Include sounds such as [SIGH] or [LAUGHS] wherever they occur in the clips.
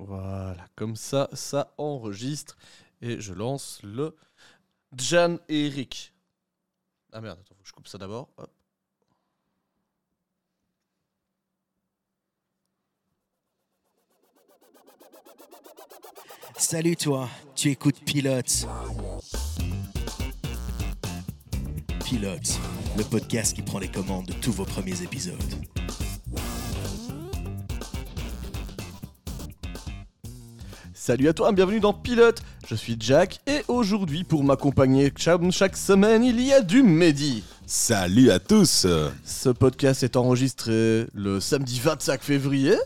Voilà, comme ça, ça enregistre. Et je lance le Jan et Eric. Ah merde, attends, faut que je coupe ça d'abord. Salut toi, tu écoutes Pilote. Pilote, le podcast qui prend les commandes de tous vos premiers épisodes. Salut à toi, bienvenue dans Pilote. Je suis Jack et aujourd'hui, pour m'accompagner chaque semaine, il y a du Mehdi. Salut à tous Ce podcast est enregistré le samedi 25 février.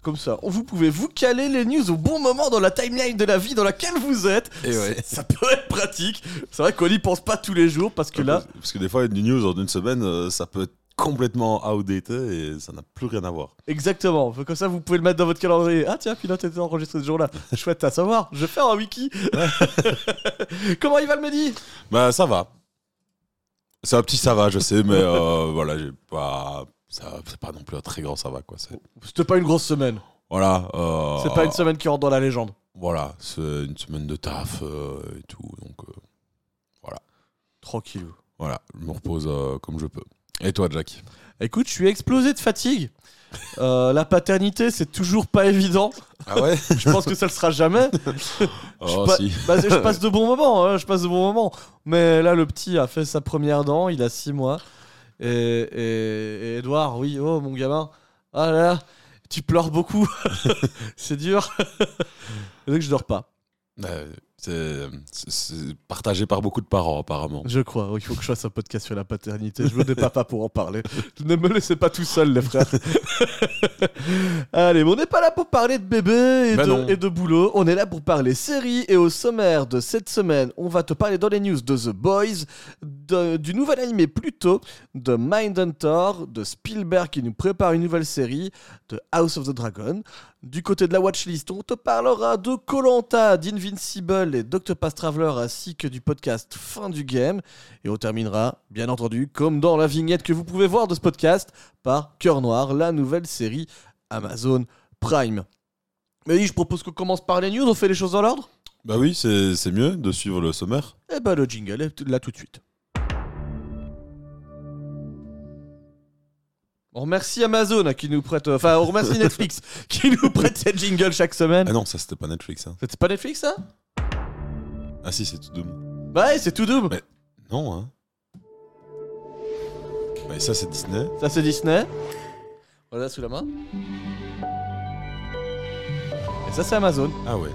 Comme ça, vous pouvez vous caler les news au bon moment dans la timeline de la vie dans laquelle vous êtes. Et ouais. Ça peut être pratique. C'est vrai qu'on n'y pense pas tous les jours parce que là, Parce que des fois, une news en une semaine, euh, ça peut être complètement outdated et ça n'a plus rien à voir. exactement. Comme ça, vous pouvez le mettre dans votre calendrier. Ah tiens, pilote était enregistré ce jour-là. [LAUGHS] Chouette à savoir. Je vais faire un wiki. [LAUGHS] Comment il va le Mehdi? Bah, ça va. C'est un petit ça va, je sais, mais euh, [LAUGHS] voilà, j'ai pas. ça- C'est pas non plus un très grand ça va, quoi. C'est- C'était pas une grosse semaine. Voilà. euh, C'est pas une semaine qui rentre dans la légende. Voilà, c'est une semaine de taf euh, et tout. Donc, euh, Tranquille. voilà, je me repose comme je peux. Et toi, Jack Écoute, je suis explosé de fatigue. Euh, la paternité, c'est toujours pas évident. Ah ouais [LAUGHS] Je pense que ça le sera jamais. Oh, je, pa- si. bah, je passe de bons moments, hein, je passe de bons moments. Mais là, le petit a fait sa première dent, il a 6 mois. Et, et, et Edouard, oui, oh mon gamin, ah là, là, tu pleures beaucoup. [LAUGHS] c'est dur. [LAUGHS] Donc je dors pas, Euh, c'est partagé par beaucoup de parents, apparemment. je crois. Il faut que je fasse un podcast sur la paternité. Je veux des papas pour en parler. [LAUGHS] Ne me laissez pas tout seul, les frères. [LAUGHS] Allez, mais on n'est pas là pour parler de bébé et, Bah de, et de boulot. On est là pour parler série. Et au sommaire de cette semaine, on va te parler dans les news de The Boys, de- du nouvel animé Pluto, de Mindhunter, de Spielberg qui nous prépare une nouvelle série, de House of the Dragon. Du côté de la watchlist, on te parlera de Colanta, d'Invincible et Dr. Traveler ainsi que du podcast Fin du Game. Et on terminera, bien entendu, comme dans la vignette que vous pouvez voir de ce podcast, par Cœur Noir, la nouvelle série Amazon Prime. Mais oui, je propose qu'on commence par les news, on fait les choses dans l'ordre? Bah oui, c'est mieux de suivre le sommaire. Eh ben le jingle est là tout de suite. On remercie Amazon hein, qui nous prête, euh, enfin on remercie Netflix [LAUGHS] qui nous prête cette jingle chaque semaine. Ah non, ça c'était pas Netflix. Hein. C'était pas Netflix ça? Ah si, c'est tout doux. Bah ouais, c'est tout double. Mais- Non, hein. Bah, et ça c'est Disney. Ça c'est Disney. Voilà sous la main. Et ça c'est Amazon. Ah ouais.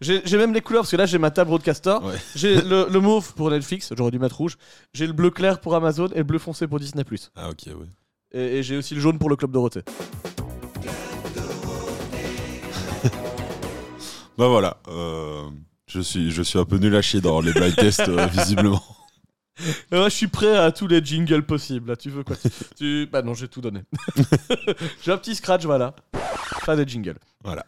J'ai j'ai même les couleurs parce que là j'ai ma table broadcaster. Ouais. J'ai le, le mauve pour Netflix, j'aurais dû mettre rouge. J'ai le bleu clair pour Amazon et le bleu foncé pour Disney+. Ah ok, ouais. Et, et j'ai aussi le jaune pour le Club Dorothée. [LAUGHS] Bah voilà. euh, je, suis, je suis un peu nul à chier dans les blind tests, euh, [LAUGHS] visiblement. Moi, je suis prêt à tous les jingles possibles. Là, tu veux quoi tu... Bah non, j'ai tout donné. [LAUGHS] j'ai un petit scratch, voilà. Pas de jingle. Voilà.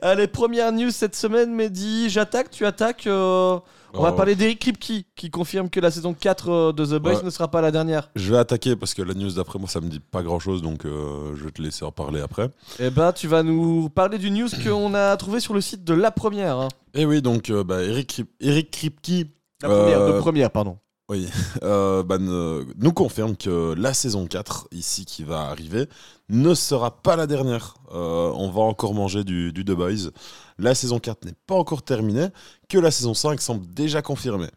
Allez, première news cette semaine, Mehdi. J'attaque, tu attaques. euh, On va Oh. parler d'Eric Kripke qui confirme que la saison 4 euh, de The Boys Ouais. ne sera pas la dernière. Je vais attaquer parce que la news d'après moi ça me dit pas grand chose donc euh, je vais te laisser en parler après. Eh ben, tu vas nous parler du news qu'on a trouvé sur le site de La Première. hein. Et oui, donc euh, bah, Eric, Eric Kripke La Première, Euh, de Première, pardon. Oui, [LAUGHS] bah, ne- nous confirme que la saison 4, ici qui va arriver, ne sera pas la dernière. On va encore manger du, du The Boys. La saison 4 n'est pas encore terminée, que la saison 5 semble déjà confirmée.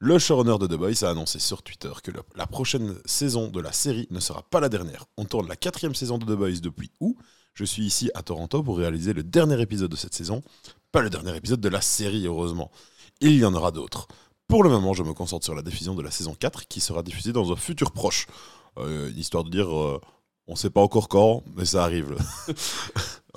Le showrunner de The Boys a annoncé sur Twitter que la prochaine saison de la série ne sera pas la dernière. On tourne la quatrième saison de The Boys depuis août. Je suis ici à Toronto pour réaliser le dernier épisode de cette saison. Pas le dernier épisode de la série, heureusement. Il y en aura d'autres. Pour le moment, je me concentre sur la diffusion de la saison 4 qui sera diffusée dans un futur proche. Euh, histoire de dire, euh, on sait pas encore quand, mais ça arrive. [LAUGHS]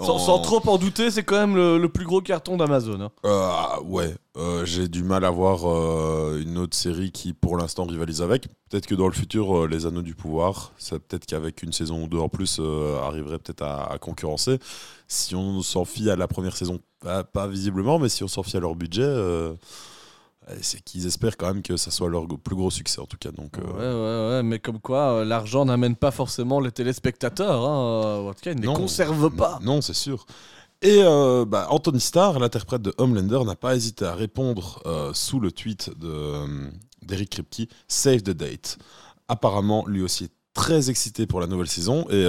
Sans, trop en douter, c'est quand même le, le plus gros carton d'Amazon. hein. Euh, ouais, euh, j'ai du mal à voir euh, une autre série qui pour l'instant rivalise avec. Peut-être que dans le futur, euh, Les Anneaux du Pouvoir, ça peut-être qu'avec une saison ou deux en plus, arriverait peut-être à, à concurrencer. Si on s'en fie à la première saison, pas, pas visiblement, mais si on s'en fie à leur budget, c'est qu'ils espèrent quand même que ça soit leur plus gros succès en tout cas. Donc, euh, Ouais, ouais, ouais, mais comme quoi, euh, l'argent n'amène pas forcément les téléspectateurs. hein, euh, En tout cas, il ne les conserve pas. Non, c'est sûr. Et euh, bah, Anthony Starr, l'interprète de Homelander, n'a pas hésité à répondre sous le tweet de, d'Eric Kripke, Save the date. Apparemment, lui aussi est très excité pour la nouvelle saison et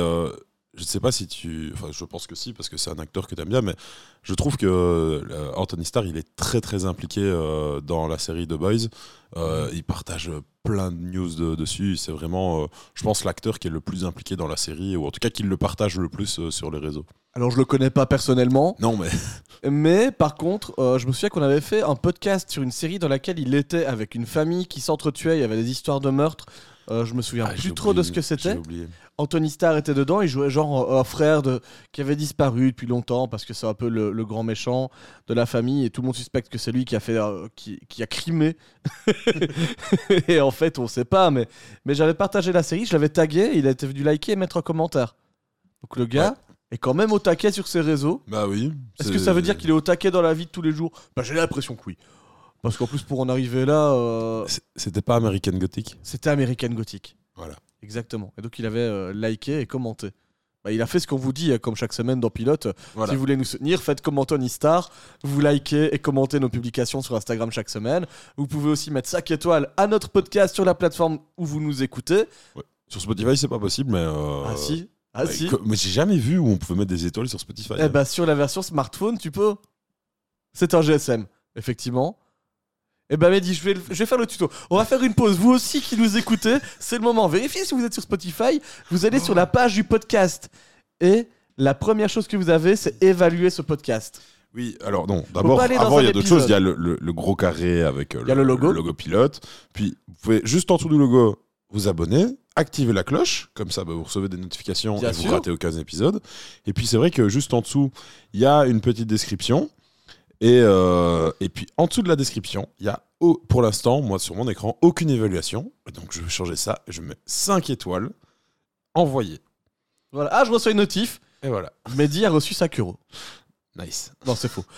je ne sais pas si tu... Enfin, je pense que si, parce que c'est un acteur que tu aimes bien, mais je trouve que euh, Anthony Starr, il est très très impliqué euh, dans la série The Boys. Euh, il partage plein de news de- dessus. C'est vraiment, je pense, l'acteur qui est le plus impliqué dans la série, ou en tout cas qui le partage le plus sur les réseaux. Alors je le connais pas personnellement, Non, mais [LAUGHS] mais par contre, je me souviens qu'on avait fait un podcast sur une série dans laquelle il était avec une famille qui s'entretuait, il y avait des histoires de meurtre. Euh, je me souviens Ah, plus trop de ce que c'était. Anthony Starr était dedans, il jouait genre un frère de... qui avait disparu depuis longtemps parce que c'est un peu le, le grand méchant de la famille et tout le monde suspecte que c'est lui qui a fait euh, qui, qui a crimé. [LAUGHS] et en fait, on sait pas, mais, mais j'avais partagé la série, je l'avais tagué, il a été venu liker et mettre un commentaire. Donc le gars est quand même au taquet sur ses réseaux. Bah oui. Est-ce que ça veut dire qu'il est au taquet dans la vie de tous les jours? Bah j'ai l'impression que oui. Parce qu'en plus pour en arriver là, euh, C'était pas American Gothic c'était American Gothic. Voilà. Exactement. Et donc il avait euh, liké et commenté. Bah, il a fait ce qu'on vous dit, euh, comme chaque semaine dans Pilote. Voilà. Si vous voulez nous soutenir, faites comme Anthony Star. Vous likez et commentez nos publications sur Instagram chaque semaine. Vous pouvez aussi mettre 5 étoiles à notre podcast sur la plateforme où vous nous écoutez. Sur Spotify, c'est pas possible, mais. euh, Ah si Ah ouais, si mais j'ai jamais vu où on pouvait mettre des étoiles sur Spotify. Eh bah sur la version smartphone, tu peux. C'est un GSM, effectivement. Eh ben Mehdi, je vais, le- je vais faire le tuto. On va faire une pause. Vous aussi qui nous écoutez, c'est le moment. Vérifiez si vous êtes sur Spotify. Vous allez sur la page du podcast. Et la première chose que vous avez, c'est évaluer ce podcast. Oui, alors non, d'abord, pas aller dans avant, un il y a d'autres épisode. choses. Il y a le, le- le gros carré avec euh, Il y a le logo. pilote. Puis, vous pouvez juste en dessous du logo vous abonner, activer la cloche, comme ça bah, vous recevez des notifications Bien et vous sûr. ratez aucun épisode. Et puis, c'est vrai que juste en dessous, il y a une petite description. Et, euh, et puis, en dessous de la description, il y a, pour l'instant, moi, sur mon écran, aucune évaluation. Donc, je vais changer ça. Je mets 5 étoiles. Envoyer. Voilà. Ah, je reçois une notif. Et voilà. Mehdi a reçu sa euro. Nice. Non, c'est faux. [LAUGHS]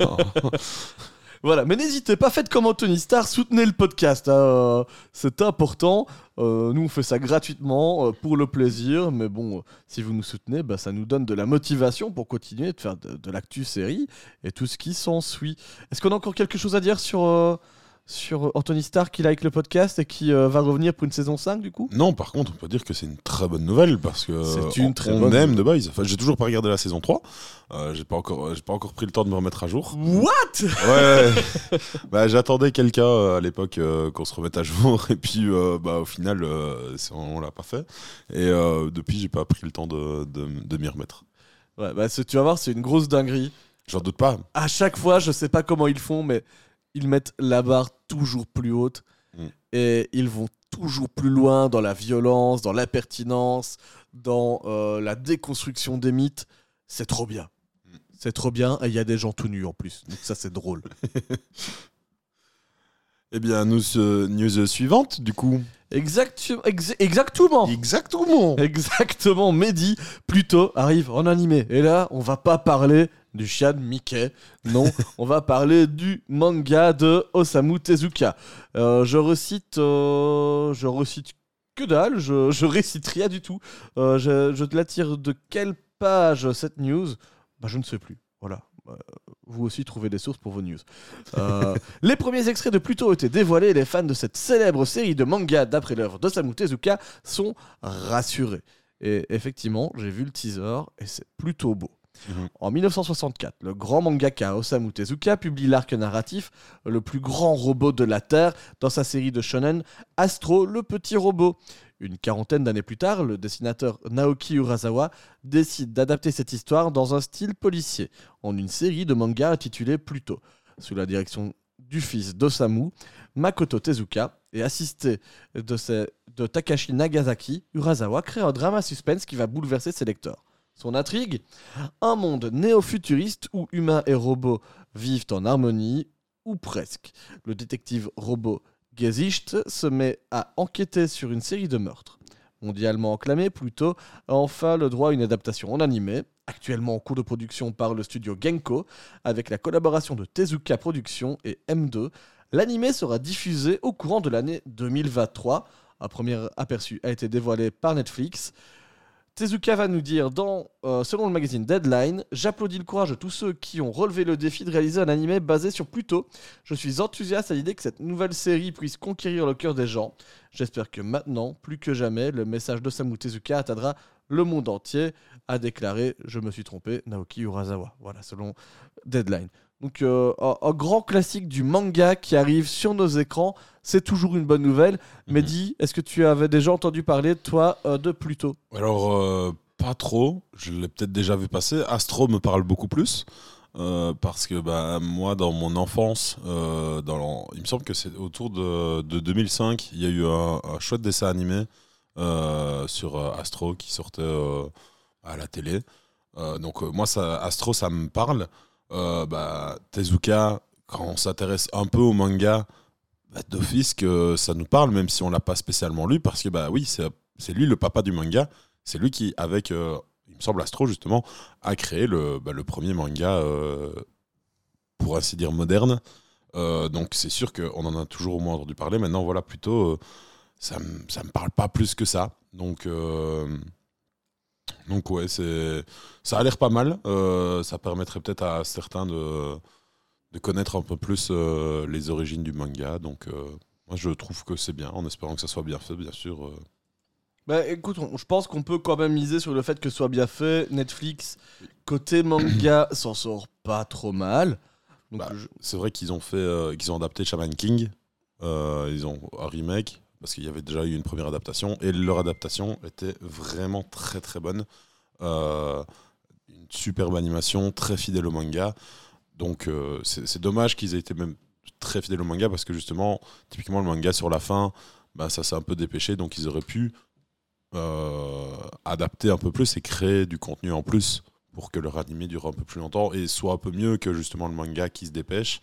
[LAUGHS] Voilà, mais n'hésitez pas, faites comme Anthony Star, soutenez le podcast. hein, euh, c'est important. Euh, nous, on fait ça gratuitement euh, pour le plaisir. Mais bon, si vous nous soutenez, bah, ça nous donne de la motivation pour continuer de faire de, de l'actu série et tout ce qui s'ensuit. Est-ce qu'on a encore quelque chose à dire sur, sur Anthony Starr qui like le podcast et qui euh, va revenir pour une saison 5 du coup? Non, par contre, on peut dire que c'est une très bonne nouvelle parce que C'est une on- très on bonne aime The Boys. Enfin, j'ai toujours pas regardé la saison 3. Euh, j'ai pas encore, j'ai pas encore pris le temps de me remettre à jour. What? Ouais. [LAUGHS] bah, j'attendais quelqu'un euh, à l'époque euh, qu'on se remette à jour et puis euh, bah au final, euh, on l'a pas fait. Et euh, depuis, j'ai pas pris le temps de, de, de m'y remettre. ouais, bah, c'est- Tu vas voir, c'est une grosse dinguerie. J'en doute pas. à chaque fois, je sais pas comment ils font, mais ils mettent la barre toujours plus haute Mm. et ils vont toujours plus loin dans la violence, dans l'impertinence, dans euh, la déconstruction des mythes. C'est trop bien. Mm. C'est trop bien et il y a des gens tout nus en plus. Donc ça, c'est drôle. [LAUGHS] Eh bien, nous, euh, news suivante, du coup. Exactu- ex- exactement. Exactement. Exactement, Mehdi plutôt arrive en animé. Et là, on va pas parler du chien de Mickey. Non, [LAUGHS] on va parler du manga de Osamu Tezuka. Euh, je recite, euh, je recite que dalle. Je, je récite rien du tout. Euh, je, je te la tire de quelle page cette news? Bah, Je ne sais plus. Voilà. Vous aussi trouvez des sources pour vos news. [LAUGHS] Les premiers extraits de Pluto ont été dévoilés et les fans de cette célèbre série de manga d'après l'œuvre d'Osamu Tezuka sont rassurés. Et effectivement, j'ai vu le teaser et c'est plutôt beau. Mhm. En 1964, le grand mangaka Osamu Tezuka publie l'arc narratif Le plus grand robot de la Terre dans sa série de shonen Astro le petit robot. Une quarantaine d'années plus tard, le dessinateur Naoki Urasawa décide d'adapter cette histoire dans un style policier, en une série de mangas intitulée Pluto, sous la direction du fils d'Osamu, Makoto Tezuka, et assisté de, de Takashi Nagasaki, Urasawa crée un drama suspense qui va bouleverser ses lecteurs. Son intrigue Un monde néo-futuriste où humains et robots vivent en harmonie, ou presque. Le détective robot Gesicht se met à enquêter sur une série de meurtres. Mondialement acclamé, plutôt, a enfin le droit à une adaptation en animé, actuellement en cours de production par le studio Genko, avec la collaboration de Tezuka Productions et M2. L'animé sera diffusé au courant de l'année 2023. Un premier aperçu a été dévoilé par Netflix. Tezuka va nous dire dans, euh, selon le magazine Deadline, j'applaudis le courage de tous ceux qui ont relevé le défi de réaliser un anime basé sur Pluto. Je suis enthousiaste à l'idée que cette nouvelle série puisse conquérir le cœur des gens. J'espère que maintenant, plus que jamais, le message d'Osamu Tezuka atteindra le monde entier, a déclaré, je me suis trompé, Naoki Urasawa. Voilà, selon Deadline. Donc, euh, un, grand classique du manga qui arrive sur nos écrans, c'est toujours une bonne nouvelle. Mehdi, est-ce que tu avais déjà entendu parler, toi, euh, de Pluto? Alors, euh, pas trop. Je l'ai peut-être déjà vu passer. Astro me parle beaucoup plus. parce que bah, moi, dans mon enfance, dans il me semble que c'est autour de, de 2005, il y a eu un, un chouette dessin animé sur Astro qui sortait à la télé. Donc moi, ça, Astro, ça me parle. Euh, bah, Tezuka, quand on s'intéresse un peu au manga, bah, d'office que ça nous parle, même si on l'a pas spécialement lu, parce que bah oui, c'est lui le papa du manga. C'est lui qui, avec, euh, il me semble, Astro, justement, a créé le, bah, le premier manga, euh, pour ainsi dire, moderne. Donc c'est sûr qu'on en a toujours au moins entendu parler. Maintenant, voilà, plutôt, ça ça me parle pas plus que ça. Donc, donc ouais, c'est ça a l'air pas mal. Euh, ça permettrait peut-être à certains de, de connaître un peu plus euh, les origines du manga. Donc, euh, moi, je trouve que c'est bien, en espérant que ça soit bien fait, bien sûr. Bah écoute, on- je pense qu'on peut quand même miser sur le fait que ce soit bien fait. Netflix, côté manga, [CLEARS THROAT] s'en sort pas trop mal. Bah, je- C'est vrai qu'ils ont fait, qu'ils ont adapté Shaman King. Ils ont un remake parce qu'il y avait déjà eu une première adaptation et leur adaptation était vraiment très très bonne. Euh, une superbe animation, très fidèle au manga. Donc euh, c'est dommage qu'ils aient été même très fidèles au manga parce que justement, typiquement le manga sur la fin, bah, ça s'est un peu dépêché donc ils auraient pu euh, adapter un peu plus et créer du contenu en plus pour que leur animé dure un peu plus longtemps et soit un peu mieux que justement le manga qui se dépêche.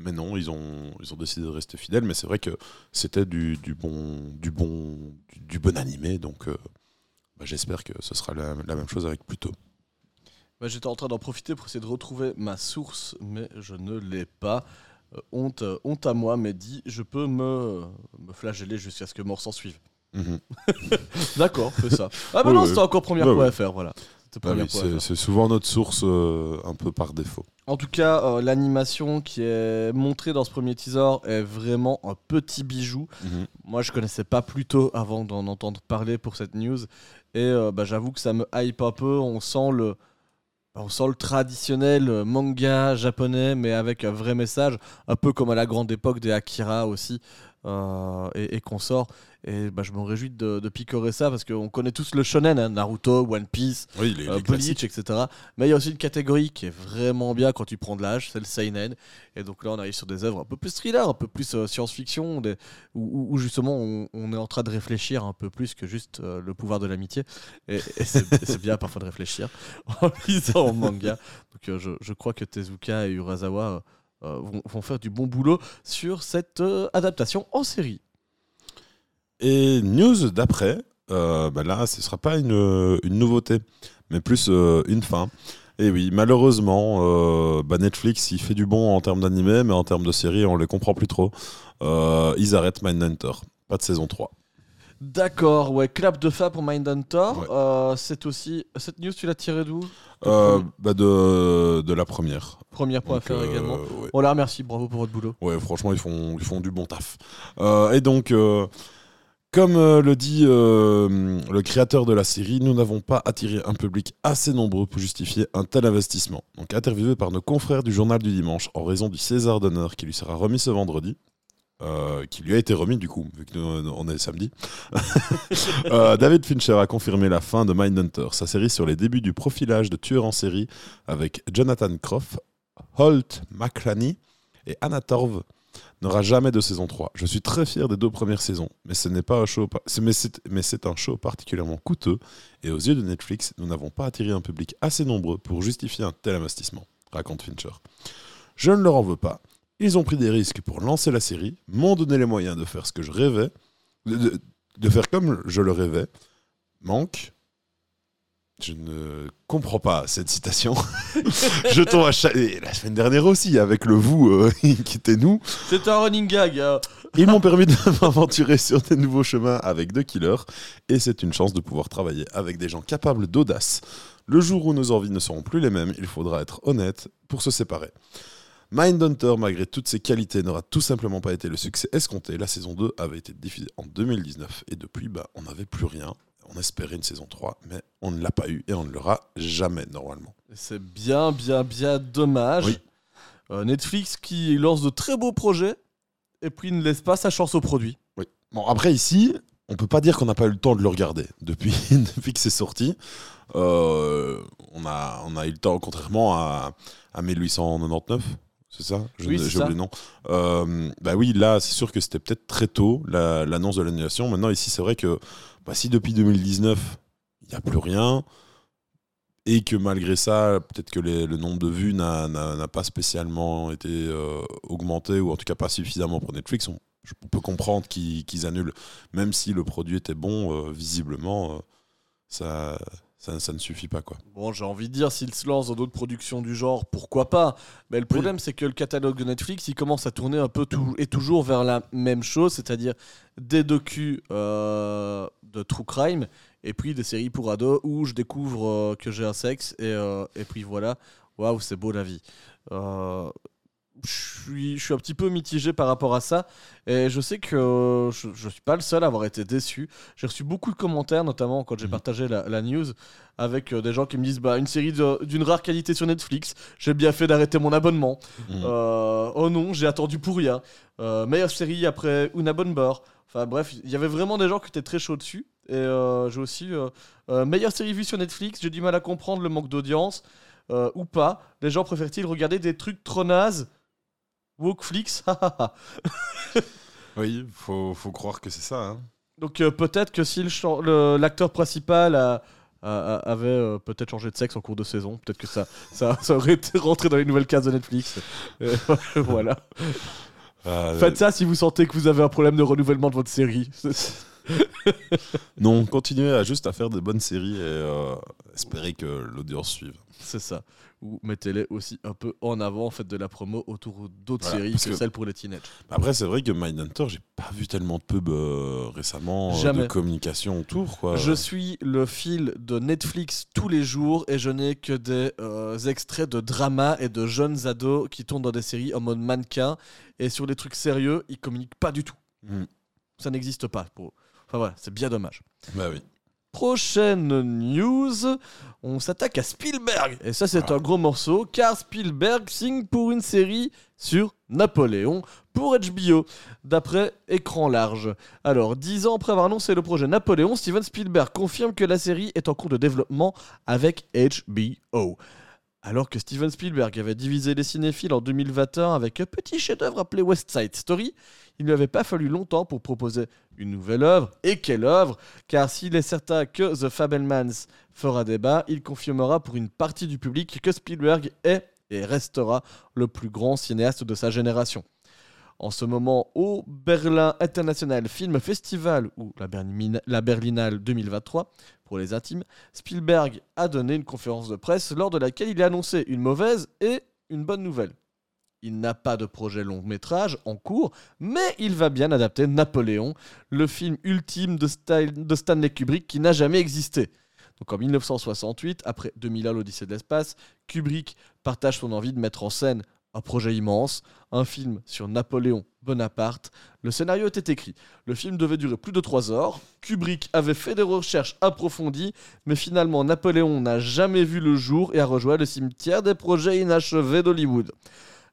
Mais non, ils ont, ils ont décidé de rester fidèles. Mais c'est vrai que c'était du, du bon, du bon, du, du bon animé. Donc euh, bah, j'espère que ce sera la, la même chose avec Pluto. bah, j'étais en train d'en profiter pour essayer de retrouver ma source, mais je ne l'ai pas. Euh, honte, euh, honte à moi, Mehdi. Je peux me, me flageller jusqu'à ce que mort s'en suive. Mhm. [LAUGHS] D'accord, fais ça. Ah bah Ouais, non, ouais. c'était encore Ouais, première.fr, voilà. Ah oui, c'est souvent notre source euh, un peu par défaut. En tout cas, euh, l'animation qui est montrée dans ce premier teaser est vraiment un petit bijou. Mhm. Moi, je connaissais pas Pluto avant d'en entendre parler pour cette news. Et euh, bah, j'avoue que ça me hype un peu. On sent le, on sent le traditionnel manga japonais, mais avec un vrai message, un peu comme à la grande époque des Akira aussi, euh, et, et consorts. Et bah, je me réjouis de, de picorer ça parce qu'on connaît tous le shonen, hein, Naruto, One Piece, Oui, les, euh, Bleach, etc. Mais il y a aussi une catégorie qui est vraiment bien quand tu prends de l'âge, c'est le seinen. Et donc là, on arrive sur des œuvres un peu plus thriller, un peu plus euh, science-fiction, des- où, justement on, on est en train de réfléchir un peu plus que juste euh, le pouvoir de l'amitié. Et, et c'est bien parfois de réfléchir [LAUGHS] en lisant un manga. Donc euh, je, je crois que Tezuka et Urasawa euh, vont, vont faire du bon boulot sur cette euh, adaptation en série. Et news d'après, euh, bah là, ce sera pas une, une nouveauté, mais plus euh, une fin. Et oui, malheureusement, euh, bah Netflix, il fait du bon en termes d'animé, mais en termes de série, on les comprend plus trop. Euh, ils arrêtent Mindhunter. Pas de saison 3. D'accord, ouais, clap de fin pour Mindhunter. Ouais. C'est aussi. Cette news, tu l'as tirée d'où? Euh, bah de, de la première. Première point à Donc, faire euh, également. ouais. On la remercie, bravo pour votre boulot. Ouais, franchement, ils font, ils font du bon taf. Euh, et donc, comme euh, le dit euh, le créateur de la série, nous n'avons pas attiré un public assez nombreux pour justifier un tel investissement. Donc, interviewé par nos confrères du Journal du Dimanche en raison du César d'honneur qui lui sera remis ce vendredi. euh, qui lui a été remis du coup, vu que nous, on est samedi. [LAUGHS] David Fincher a confirmé la fin de Mindhunter, sa série sur les débuts du profilage de tueurs en série avec Jonathan Croft, Holt McClany et Anna Torv n'aura jamais de saison 3. Je suis très fier des deux premières saisons, mais ce n'est pas un show, mais c'est, un show particulièrement coûteux et aux yeux de Netflix, nous n'avons pas attiré un public assez nombreux pour justifier un tel investissement, raconte Fincher. Je ne leur en veux pas. Ils ont pris des risques pour lancer la série, m'ont donné les moyens de faire ce que je rêvais, de faire comme je le rêvais. Manque. Je ne comprends pas cette citation. [LAUGHS] je tombe à chaque... et la semaine dernière aussi, avec le vous euh, [LAUGHS] qui était nous. C'est un running gag. hein. Ils m'ont permis de [LAUGHS] m'aventurer sur des nouveaux chemins avec deux killers. Et c'est une chance de pouvoir travailler avec des gens capables d'audace. Le jour où nos envies ne seront plus les mêmes, il faudra être honnête pour se séparer. Mindhunter, malgré toutes ses qualités, n'aura tout simplement pas été le succès escompté. La saison 2 avait été diffusée en 2019 et depuis, bah, on n'avait plus rien. On espérait une saison 3, mais on ne l'a pas eu et on ne l'aura jamais normalement. C'est bien, bien, bien dommage. Oui. Euh, Netflix qui lance de très beaux projets et puis ne laisse pas sa chance au produit. Oui. Bon, après ici, on peut pas dire qu'on n'a pas eu le temps de le regarder depuis, [LAUGHS] depuis que c'est sorti. Euh, on, a, on a eu le temps, contrairement à, à 1899. C'est ça? Oui, J'ai ça. oublié le nom. Euh, bah oui, là, c'est sûr que c'était peut-être très tôt, la- l'annonce de l'annulation. Maintenant, ici, c'est vrai que bah, si depuis 2019, il n'y a plus rien, et que malgré ça, peut-être que le nombre de vues n'a- pas spécialement été euh, augmenté, ou en tout cas pas suffisamment pour Netflix, on, on peut comprendre qu'ils qu'ils annulent. Même si le produit était bon, euh, visiblement, euh, ça, ça, ça ne suffit pas. quoi. Bon, j'ai envie de dire, s'il se lance dans d'autres productions du genre, pourquoi pas? Mais le problème, c'est que le catalogue de Netflix, il commence à tourner un peu tout, et toujours vers la même chose, c'est-à-dire des docus euh, de true crime, et puis des séries pour ados où je découvre euh, que j'ai un sexe, et, euh, et puis voilà, waouh, c'est beau la vie. Euh, je suis, je suis un petit peu mitigé par rapport à ça. Et je sais que je ne suis pas le seul à avoir été déçu. J'ai reçu beaucoup de commentaires, notamment quand j'ai Mhm. partagé la, la news, avec euh, des gens qui me disent bah, une série d'une rare qualité sur Netflix, j'ai bien fait d'arrêter mon abonnement. Mhm. Euh, oh non, j'ai attendu pour rien. Euh, meilleure série après Una Bonne Enfin bref, il y avait vraiment des gens qui étaient très chauds dessus. Et euh, j'ai aussi euh, euh, meilleure série vue sur Netflix. J'ai du mal à comprendre le manque d'audience euh, ou pas. Les gens préfèrent-ils regarder des trucs trop nazes Wokeflix [LAUGHS] Oui, faut, faut croire que c'est ça. hein. Donc euh, peut-être que si l'acteur principal a- a- a- avait euh, peut-être changé de sexe en cours de saison, peut-être que ça, ça, [LAUGHS] ça aurait été rentré dans les nouvelles cases de Netflix. Euh, [LAUGHS] voilà. Faites ça si vous sentez que vous avez un problème de renouvellement de votre série. [LAUGHS] Non, continuez à juste à faire de bonnes séries et euh, espérer que l'audience suive. C'est ça. Ou mettez-les aussi un peu en avant, faites de la promo autour d'autres Voilà, séries que, que- celles pour les teenagers. Après, c'est vrai que Mindhunter, j'ai pas vu tellement de pubs euh, récemment, euh, Jamais. de communication autour. Quoi. Je suis le fil de Netflix tous les jours et je n'ai que des euh, extraits de drama et de jeunes ados qui tournent dans des séries en mode mannequin. Et sur les trucs sérieux, ils communiquent pas du tout. Mm. Ça n'existe pas pour eux. Enfin voilà, c'est bien dommage. Bah oui. Prochaine news, on s'attaque à Spielberg. Et ça, c'est Ah. un gros morceau, car Spielberg signe pour une série sur Napoléon pour HBO, d'après Écran Large. Alors, dix ans après avoir annoncé le projet Napoléon, Steven Spielberg confirme que la série est en cours de développement avec HBO. Alors que Steven Spielberg avait divisé les cinéphiles en 2021 avec un petit chef-d'œuvre appelé West Side Story, il ne lui avait pas fallu longtemps pour proposer une nouvelle œuvre. Et quelle œuvre? Car s'il est certain que The Fabelmans fera débat, il confirmera pour une partie du public que Spielberg est et restera le plus grand cinéaste de sa génération. En ce moment, au Berlin International Film Festival, ou la, Berlin- la Berlinale 2023, pour les intimes, Spielberg a donné une conférence de presse lors de laquelle il a annoncé une mauvaise et une bonne nouvelle. Il n'a pas de projet long métrage en cours, mais il va bien adapter Napoléon, le film ultime de, Stanley Kubrick qui n'a jamais existé. Donc en 1968, après 2001 l'Odyssée de l'espace, Kubrick partage son envie de mettre en scène un projet immense, un film sur Napoléon Bonaparte. Le scénario était écrit. Le film devait durer plus de 3 heures. Kubrick avait fait des recherches approfondies, mais finalement Napoléon n'a jamais vu le jour et a rejoint le cimetière des projets inachevés d'Hollywood.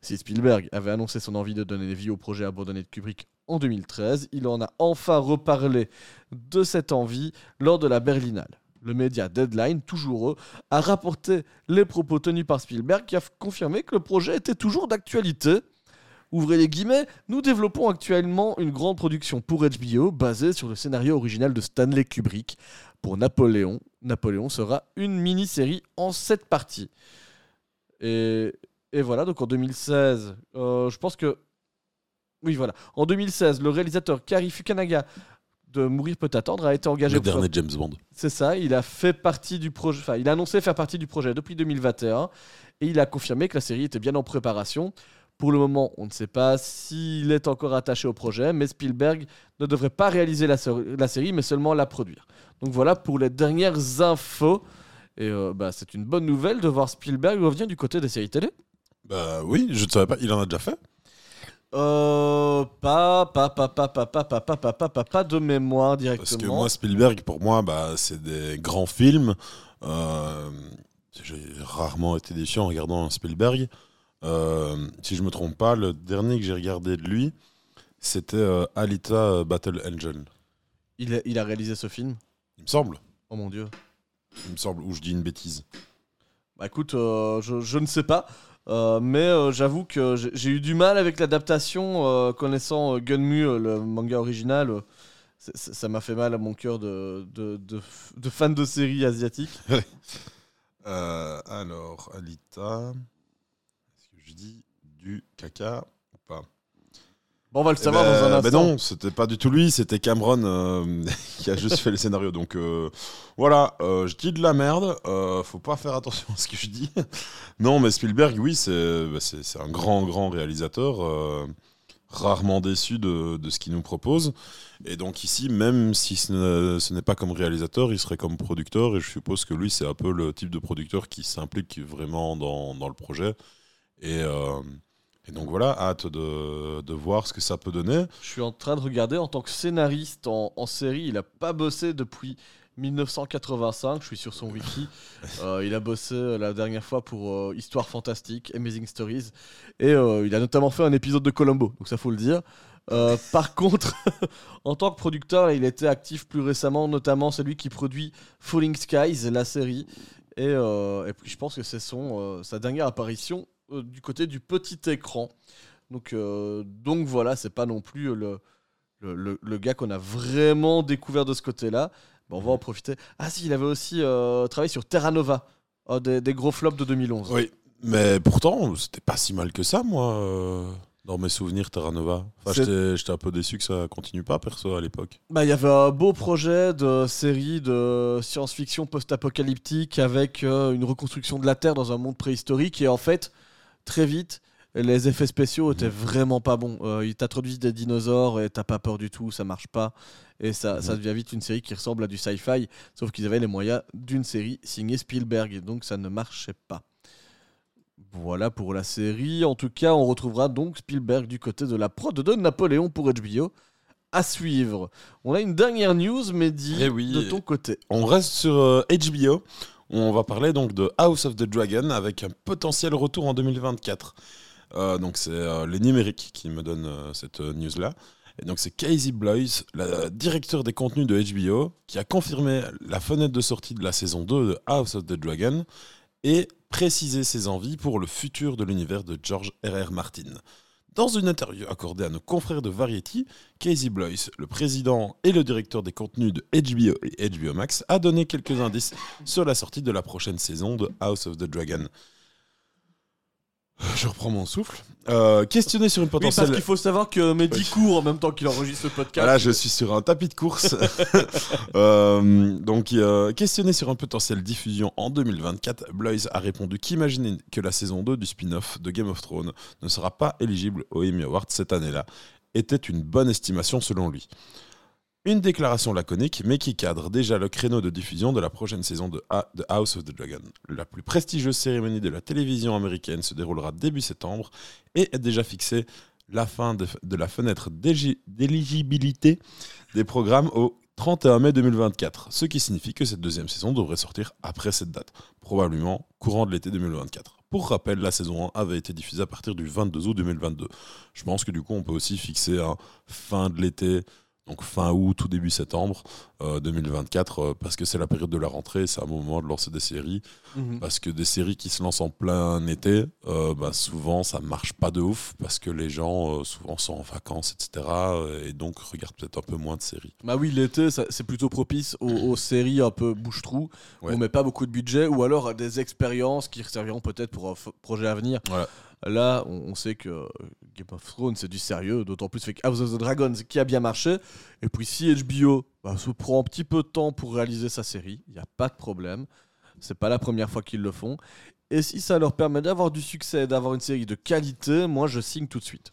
Si Spielberg avait annoncé son envie de donner vie au projet abandonné de Kubrick en 2013, il en a enfin reparlé de cette envie lors de la Berlinale. Le média Deadline, toujours eux, a rapporté les propos tenus par Spielberg qui a confirmé que le projet était toujours d'actualité. Ouvrez les guillemets, nous développons actuellement une grande production pour HBO basée sur le scénario original de Stanley Kubrick. Pour Napoléon, Napoléon sera une mini-série en sept parties. Et, voilà, donc en 2016, euh, je pense que... Oui, voilà. En 2016, le réalisateur Kari Fukunaga de Mourir peut attendre a été engagé Le pour- dernier James Bond. C'est ça, il a fait partie du projet, enfin, il a annoncé faire partie du projet depuis 2021 et il a confirmé que la série était bien en préparation. Pour le moment, on ne sait pas s'il est encore attaché au projet, mais Spielberg ne devrait pas réaliser la série, mais seulement la produire. Donc voilà pour les dernières infos. Et euh, bah, c'est une bonne nouvelle de voir Spielberg revenir du côté des séries télé. Bah oui, je ne savais pas, il en a déjà fait. Euh, pas, pas, pas, pas, pas, pas, pas, pas, pas, pas, pas, de mémoire directement. Parce que moi, Spielberg, pour moi, bah, c'est des grands films. Euh, J'ai rarement été déçu en regardant un Spielberg. Euh, si je me trompe pas, le dernier que j'ai regardé de lui, c'était euh, Alita euh, Battle Angel. il, a, il a réalisé ce film. Il me semble. Oh mon dieu. Il me semble, ou je dis une bêtise. Bah écoute, euh, je, je ne sais pas. Euh, mais euh, j'avoue que j'ai eu du mal avec l'adaptation, euh, connaissant Gunmu, le manga original. ça m'a fait mal à mon cœur de, de, de, fan de séries asiatiques. [LAUGHS] Alors, Alita. Est-ce que je dis du caca ou pas? Bon, on va le Eh savoir ben, dans un ben instant. non, c'était pas du tout lui, c'était Cameron euh, [LAUGHS] qui a juste fait le scénario. Donc euh, voilà, euh, je dis de la merde, faut pas faire attention à ce que je dis. [LAUGHS] non, mais Spielberg, oui, c'est bah, un grand, grand réalisateur, rarement déçu de, de ce qu'il nous propose. Et donc ici, même si ce n'est- pas comme réalisateur, il serait comme producteur. Et je suppose que lui, c'est un peu le type de producteur qui s'implique vraiment dans, dans le projet. Et, et donc voilà, hâte de, de voir ce que ça peut donner. Je suis en train de regarder en tant que scénariste en, en série. Il a pas bossé depuis 1985. Je suis sur son wiki. [LAUGHS] Euh, il a bossé euh, la dernière fois pour euh, Histoire fantastique, Amazing Stories, et euh, il a notamment fait un épisode de Columbo. Donc ça faut le dire. [LAUGHS] Par contre, [LAUGHS] en tant que producteur, il était actif plus récemment, notamment celui qui produit Falling Skies, la série. Et, et puis je pense que c'est son sa dernière apparition euh, du côté du petit écran. Donc, euh, donc voilà, c'est pas non plus le, le, le- gars qu'on a vraiment découvert de ce côté-là. Bon, on va en profiter. Ah si, il avait aussi euh, travaillé sur Terra Nova, un des, des gros flops de 2011. Oui, mais pourtant, c'était pas si mal que ça, moi, euh, dans mes souvenirs Terra Nova. Enfin, j'étais un peu déçu que ça continue pas, perso, à l'époque. Bah, il y avait un beau projet de série de science-fiction post-apocalyptique avec euh, une reconstruction de la Terre dans un monde préhistorique et en fait, très vite, les effets spéciaux étaient vraiment pas bons. Euh, ils t'introduisent des dinosaures et t'as pas peur du tout, ça marche pas. Et ça, ça devient vite une série qui ressemble à du sci-fi, sauf qu'ils avaient les moyens d'une série signée Spielberg, et donc ça ne marchait pas. Voilà pour la série. En tout cas, on retrouvera donc Spielberg du côté de la prod de Napoléon pour HBO. À suivre. On a une dernière news, Mehdi, Eh oui. de ton côté. On reste sur euh, HBO. On va parler donc de House of the Dragon avec un potentiel retour en 2024. Euh, donc c'est euh, les numériques qui me donnent euh, cette news-là. Et donc c'est Casey Bloys, la directeur des contenus de HBO, qui a confirmé la fenêtre de sortie de la saison 2 de House of the Dragon et précisé ses envies pour le futur de l'univers de George R.R. Martin. Dans une interview accordée à nos confrères de Variety, Casey Bloys, le président et le directeur des contenus de HBO et HBO Max, a donné quelques indices sur la sortie de la prochaine saison de House of the Dragon. [LAUGHS] Je reprends mon souffle. Euh, questionné sur une Oui, parce potentielle... qu'il faut savoir que Mehdi Oui. court en même temps qu'il enregistre le podcast. Voilà, je suis sur un tapis de course. [LAUGHS] Euh, donc, euh, questionné sur un potentiel diffusion en 2024, Bloys a répondu qu'imaginait que la saison 2 du spin-off de Game of Thrones ne sera pas éligible aux Emmy Awards cette année-là était une bonne estimation selon lui. Une déclaration laconique, mais qui cadre déjà le créneau de diffusion de la prochaine saison de, de House of the Dragon. La plus prestigieuse cérémonie de la télévision américaine se déroulera début septembre et est déjà fixée la fin de, de la fenêtre d'éligibilité des programmes au 31 mai 2024, ce qui signifie que cette deuxième saison devrait sortir après cette date, probablement courant de l'été 2024. Pour rappel, la saison 1 avait été diffusée à partir du 22 août 2022. Je pense que du coup, on peut aussi fixer un fin de l'été, donc fin août ou début septembre euh, 2024, euh, parce que c'est la période de la rentrée, c'est un moment de lancer des séries. Mhm. Parce que des séries qui se lancent en plein été, euh, bah, souvent ça marche pas de ouf parce que les gens euh, souvent sont en vacances, etc. euh, Et donc regardent peut-être un peu moins de séries. Bah oui, l'été, c'est plutôt propice aux, [CLEARS THROAT] aux séries un peu bouche-trou, où Ouais. on met pas beaucoup de budget, ou alors à des expériences qui serviront peut-être pour un projet à venir. Voilà. Là, on, sait que Game of Thrones, c'est du sérieux, d'autant plus avec House of the Dragons qui a bien marché. Et puis si HBO bah, se prend un petit peu de temps pour réaliser sa série, il n'y a pas de problème. C'est pas la première fois qu'ils le font. Et si ça leur permet d'avoir du succès, d'avoir une série de qualité, moi je signe tout de suite.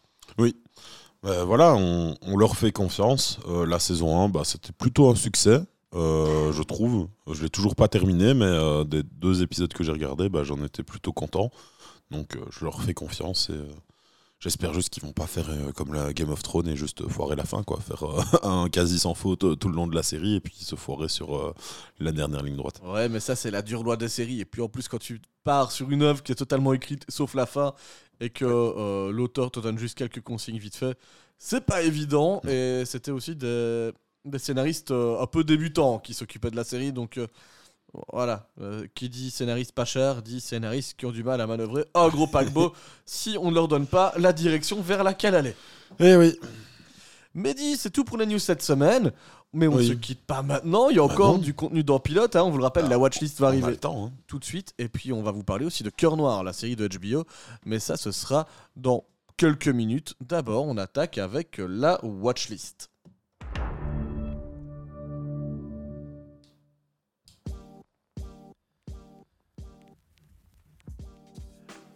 Euh, voilà, on, leur fait confiance. Euh, la saison 1, bah, c'était plutôt un succès, euh, je trouve. Je l'ai toujours pas terminé, mais des deux épisodes que j'ai regardés, bah, j'en étais plutôt content. Donc euh, je leur fais confiance et euh, j'espère juste qu'ils vont pas faire euh, comme la Game of Thrones et juste foirer la fin, quoi. Faire [LAUGHS] un quasi sans faute tout le long de la série et puis se foirer sur la dernière ligne droite. Ouais, mais ça, c'est la dure loi des séries. Et puis en plus, quand tu pars sur une œuvre qui est totalement écrite, sauf la fin, et que euh, l'auteur te donne juste quelques consignes vite fait, c'est pas évident. Et c'était aussi des, des scénaristes euh, un peu débutants qui s'occupaient de la série. Donc euh, voilà, Euh, qui dit scénariste pas cher, dit scénaristes qui ont du mal à manœuvrer un gros paquebot [LAUGHS] si on ne leur donne pas la direction vers laquelle aller. Eh oui. Mehdi, c'est tout pour les news cette semaine. Mais on Oui. se quitte pas maintenant. Il y a Bah encore du contenu dans Pilote. hein. On vous le rappelle, Ah, la watchlist va arriver temps. hein. tout de suite. Et puis, on va vous parler aussi de Cœur Noir, la série de HBO. Mais ça, ce sera dans quelques minutes. D'abord, on attaque avec la watchlist.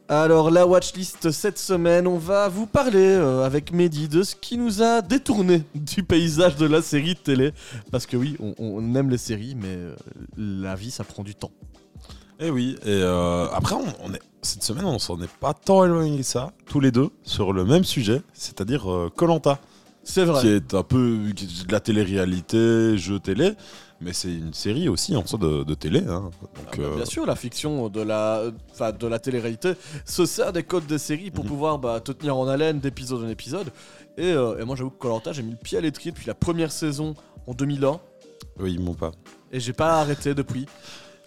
Alors, la watchlist cette semaine, on va vous parler euh, avec Mehdi de ce qui nous a détourné [LAUGHS] du paysage de la série de télé. Parce que oui, on, on aime les séries, mais euh, la vie, ça prend du temps. Eh oui, et euh, après, on, on est, cette semaine, on s'en est pas tant éloigné que ça, tous les deux, sur le même sujet, c'est-à-dire Colanta, C'est vrai. qui est un peu qui est de la télé-réalité, jeu télé, mais c'est une série aussi en soi de, de télé. hein. Donc, Ah bah, euh, Bien sûr, la fiction de la, enfin, de la télé-réalité se sert des codes des séries pour Mhm. pouvoir bah, te tenir en haleine d'épisode en épisode. Et, euh, et moi, j'avoue que Colanta, j'ai mis le pied à l'étrier depuis la première saison en 2001 oui, ils m'ont pas. et j'ai pas arrêté depuis.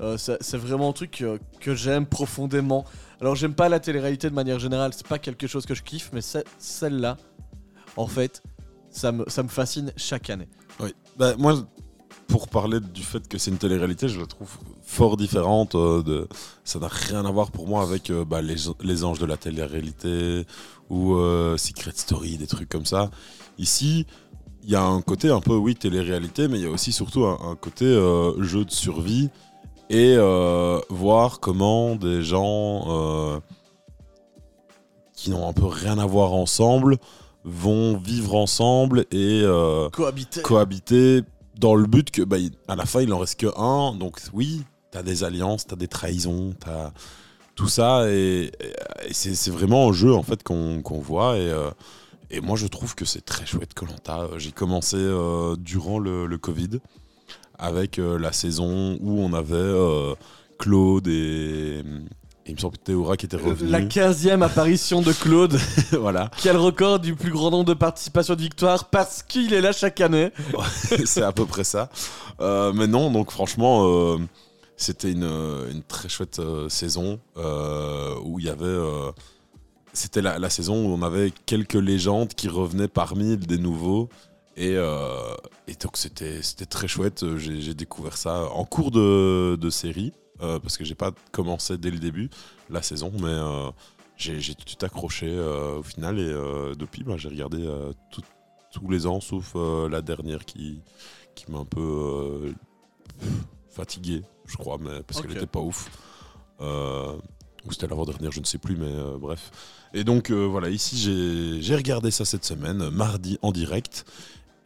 Euh, c'est vraiment un truc euh, que j'aime profondément. Alors, j'aime pas la télé-réalité de manière générale, c'est pas quelque chose que je kiffe, mais celle-là, en fait, ça me, ça me fascine chaque année. Oui. Bah, moi, pour parler du fait que c'est une télé-réalité, je la trouve fort différente. euh, de... Ça n'a rien à voir pour moi avec euh, bah, les, les anges de la télé-réalité ou euh, Secret Story, des trucs comme ça. Ici, il y a un côté un peu, oui, télé-réalité, mais il y a aussi surtout un, un côté euh, jeu de survie et euh, voir comment des gens euh, qui n'ont un peu rien à voir ensemble vont vivre ensemble et euh, Cohabiter. cohabiter dans le but que bah, à la fin il en reste que un. Donc oui t'as des alliances t'as des trahisons t'as tout ça. Et, c'est vraiment un jeu en fait qu'on voit. Et, euh, et moi je trouve que c'est très chouette Colanta. J'ai commencé euh, durant le, le Covid avec euh, la saison où on avait Claude et il me semble que Théora qui était revenu la 15e apparition de Claude. [LAUGHS] voilà qui a le record du plus grand nombre de participations de victoires parce qu'il est là chaque année. [LAUGHS] c'est à peu près ça. Euh, mais non, donc franchement, euh, c'était une, euh, une très chouette euh, saison euh, où il y avait. euh, c'était la, la saison où on avait quelques légendes qui revenaient parmi des nouveaux. Et, euh, et donc c'était très chouette. J'ai j'ai découvert ça en cours de, de série. Euh, parce que j'ai pas commencé dès le début la saison, mais euh, j'ai tout accroché euh, au final. Et depuis, bah, j'ai regardé tout- tous les ans, sauf la dernière qui, qui m'a un peu fatigué, je crois, mais parce qu'elle était pas ouf. Ou c'était l'avant-dernière, je ne sais plus, mais bref. Et donc voilà, ici j'ai regardé ça cette semaine, mardi en direct.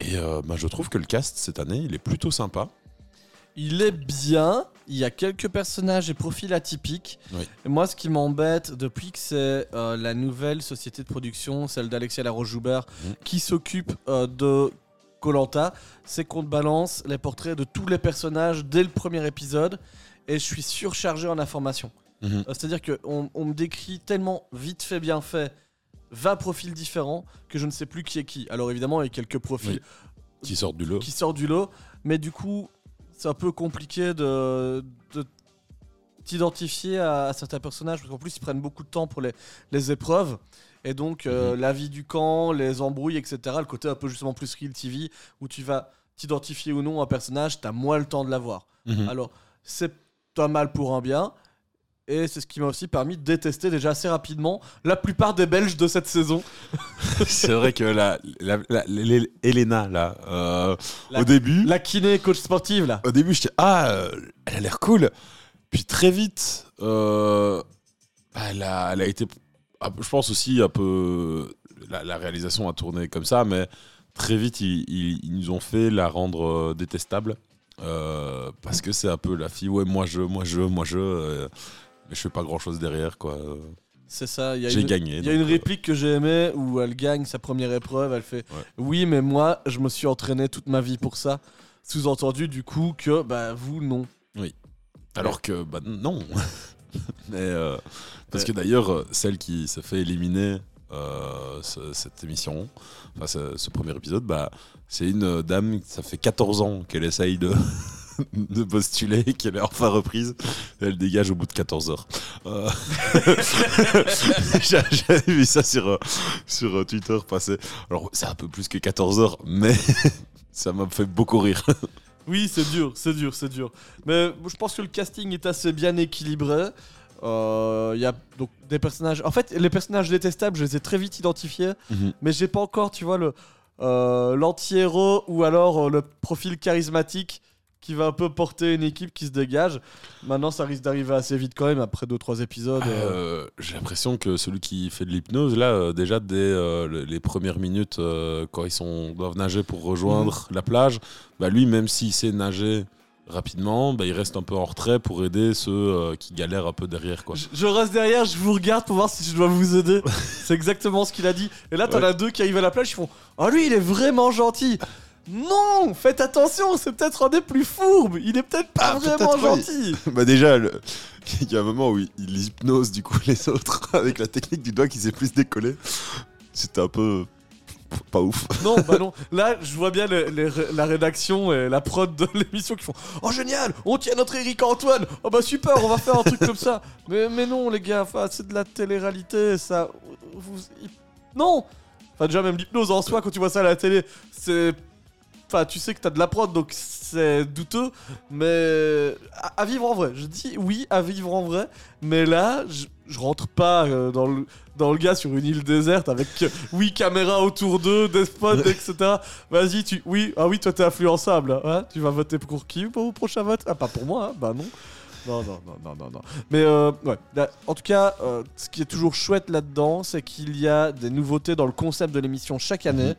Et bah, je trouve que le cast cette année, il est plutôt sympa. Il est bien, il y a quelques personnages et profils atypiques. Oui. Et moi, ce qui m'embête depuis que c'est euh, la nouvelle société de production, celle d'Alexia Laroche-Joubert, Mhm. qui s'occupe euh, de Colanta, c'est qu'on te balance les portraits de tous les personnages dès le premier épisode. Et je suis surchargé en informations. Mhm. Euh, C'est-à-dire qu'on on me décrit tellement vite fait, bien fait, 20 profils différents que je ne sais plus qui est qui. Alors évidemment, il y a quelques profils Qui sortent du lot. qui sortent du lot, mais du coup, c'est un peu compliqué de, de t'identifier à, à certains personnages, parce qu'en plus, ils prennent beaucoup de temps pour les, les épreuves. Et donc, euh, la vie du camp, les embrouilles, etc., le côté un peu justement plus Real TV, où tu vas t'identifier ou non à un personnage, t'as moins le temps de l'avoir. Mhm. Alors, c'est un mal pour un bien. Et c'est ce qui m'a aussi permis de détester déjà assez rapidement la plupart des Belges de cette saison. [LAUGHS] c'est vrai que la, la, la- l'Hé- Elena, là, euh, La- au début, La kiné, coach sportive, là. au début, j'étais ah, euh, elle a l'air cool. Puis très vite, euh, elle, a, elle a été, ah, je pense aussi un peu, la, réalisation a tourné comme ça, mais très vite, ils, ils- ils nous ont fait la rendre détestable. parce que c'est un peu la fille, ouais, moi je, moi je, moi je, mais je fais pas grand chose derrière, quoi. C'est ça. J'ai gagné. Il y a une euh, réplique que j'ai aimée où elle gagne sa première épreuve. Elle fait Ouais. Oui, mais moi, je me suis entraîné toute ma vie pour ça. Sous-entendu, du coup, que bah, vous, non. Alors que, bah non. [LAUGHS] Mais, euh, parce que d'ailleurs, euh, celle qui se fait éliminer euh, ce- cette émission, enfin ce, ce premier épisode, bah, c'est une dame, ça fait 14 ans qu'elle essaye de, [LAUGHS] de postuler, [LAUGHS] qu'elle est enfin reprise. Elle dégage au bout de 14 heures. Euh, [LAUGHS] J'a- J'avais vu ça sur, euh, sur euh, Twitter passer. Alors, c'est un peu plus que 14 heures, mais [LAUGHS] ça m'a fait beaucoup rire. Oui, c'est dur, c'est dur, c'est dur. Mais je pense que le casting est assez bien équilibré. Euh, Il y a donc des personnages. En fait, les personnages détestables, je les ai très vite identifiés. Mhm. Mais j'ai pas encore, tu vois, le euh, l'anti-héros ou alors euh, le profil charismatique qui va un peu porter une équipe qui se dégage. Maintenant, ça risque d'arriver assez vite quand même après 2-3 épisodes. euh. Euh, J'ai l'impression que celui qui fait de l'hypnose, là, euh, déjà dès le- les premières minutes, quand ils sont, doivent nager pour rejoindre Mhm. la plage, bah lui, même s'il sait nager rapidement, bah, il reste un peu en retrait pour aider ceux euh, qui galèrent un peu derrière. Quoi. Je, je reste derrière, je vous regarde pour voir si je dois vous aider. [LAUGHS] C'est exactement ce qu'il a dit. Et là, t'en Ouais. as deux qui arrivent à la plage, ils font Oh, lui, il est vraiment gentil. Non, faites attention, c'est peut-être un des plus fourbes. Il est peut-être pas Ah, vraiment oui. gentil. [LAUGHS] bah déjà, le- [LAUGHS] il y a un moment où il, il hypnose du coup [LAUGHS] les autres avec la technique du doigt qui s'est plus décollé. C'était un peu pas ouf. Non, bah non. Là, je vois bien la rédaction et la prod de l'émission qui font Oh, génial, on tient notre Eric Antoine. Oh, bah super, on va faire un truc comme ça. Mais, mais non, les gars, c'est de la télé-réalité, ça. Vous, Non Enfin, déjà, même l'hypnose en soi, quand tu vois ça à la télé, c'est. Enfin, tu sais que t'as de la prod, donc c'est douteux, mais à, à vivre en vrai. Je dis oui, à vivre en vrai, mais là, je, je rentre pas euh, dans le dans le gars sur une île déserte avec euh, oui caméra autour d'eux, des spots, etc. Vas-y, tu oui ah oui toi t'es influençable, hein tu vas voter pour qui pour le prochain vote? Ah pas pour moi, hein bah non. Non, non, non, non, non, non. Mais euh, ouais, là, en tout cas, euh, ce qui est toujours chouette là-dedans, c'est qu'il y a des nouveautés dans le concept de l'émission chaque année.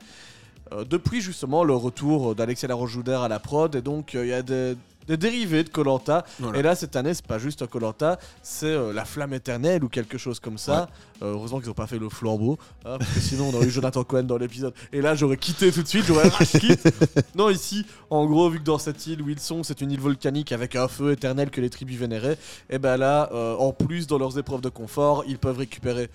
Euh, depuis justement le retour d'Alexia Laroche-Joubert à la prod, et donc euh, il y a des, des dérivés de Colanta. Voilà. Et là, cette année, c'est pas juste Colanta, c'est euh, la flamme éternelle ou quelque chose comme ça. Euh, heureusement qu'ils ont pas fait le flambeau, hein, parce que sinon on aurait eu Jonathan [LAUGHS] Cohen dans l'épisode. Et là, j'aurais quitté tout de suite, j'aurais [LAUGHS] quitte. Non, ici, en gros, vu que dans cette île où ils sont, c'est une île volcanique avec un feu éternel que les tribus vénéraient, et ben là, euh, en plus, dans leurs épreuves de confort, ils peuvent récupérer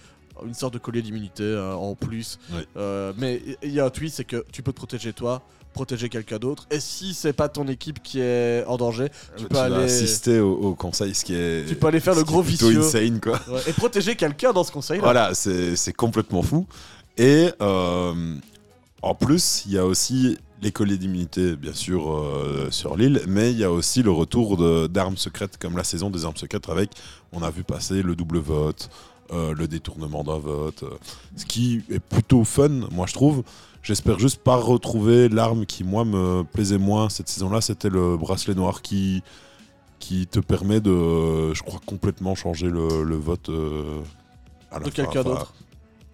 une sorte de collier d'immunité euh, en plus. Ouais. Euh, mais il y a un tweet, c'est que tu peux te protéger toi, protéger quelqu'un d'autre. Et si c'est pas ton équipe qui est en danger, tu Tu peux aller, assister au, au conseil, ce qui est. tu peux aller faire le gros vicieux insane, quoi. Ouais, et protéger quelqu'un dans ce conseil. là Voilà, c'est complètement fou. Et euh, en plus, il y a aussi les colliers d'immunité, bien sûr, euh, sur l'île, mais il y a aussi le retour d'armes secrètes, comme la saison des armes secrètes, avec, on a vu passer le double vote, euh, le détournement d'un vote, euh, ce qui est plutôt fun, moi je trouve. J'espère juste pas retrouver l'arme qui, moi, me plaisait moins cette saison-là, c'était le bracelet noir qui, qui te permet de, je crois, complètement changer le, le vote. euh, à la de quelqu'un d'autre.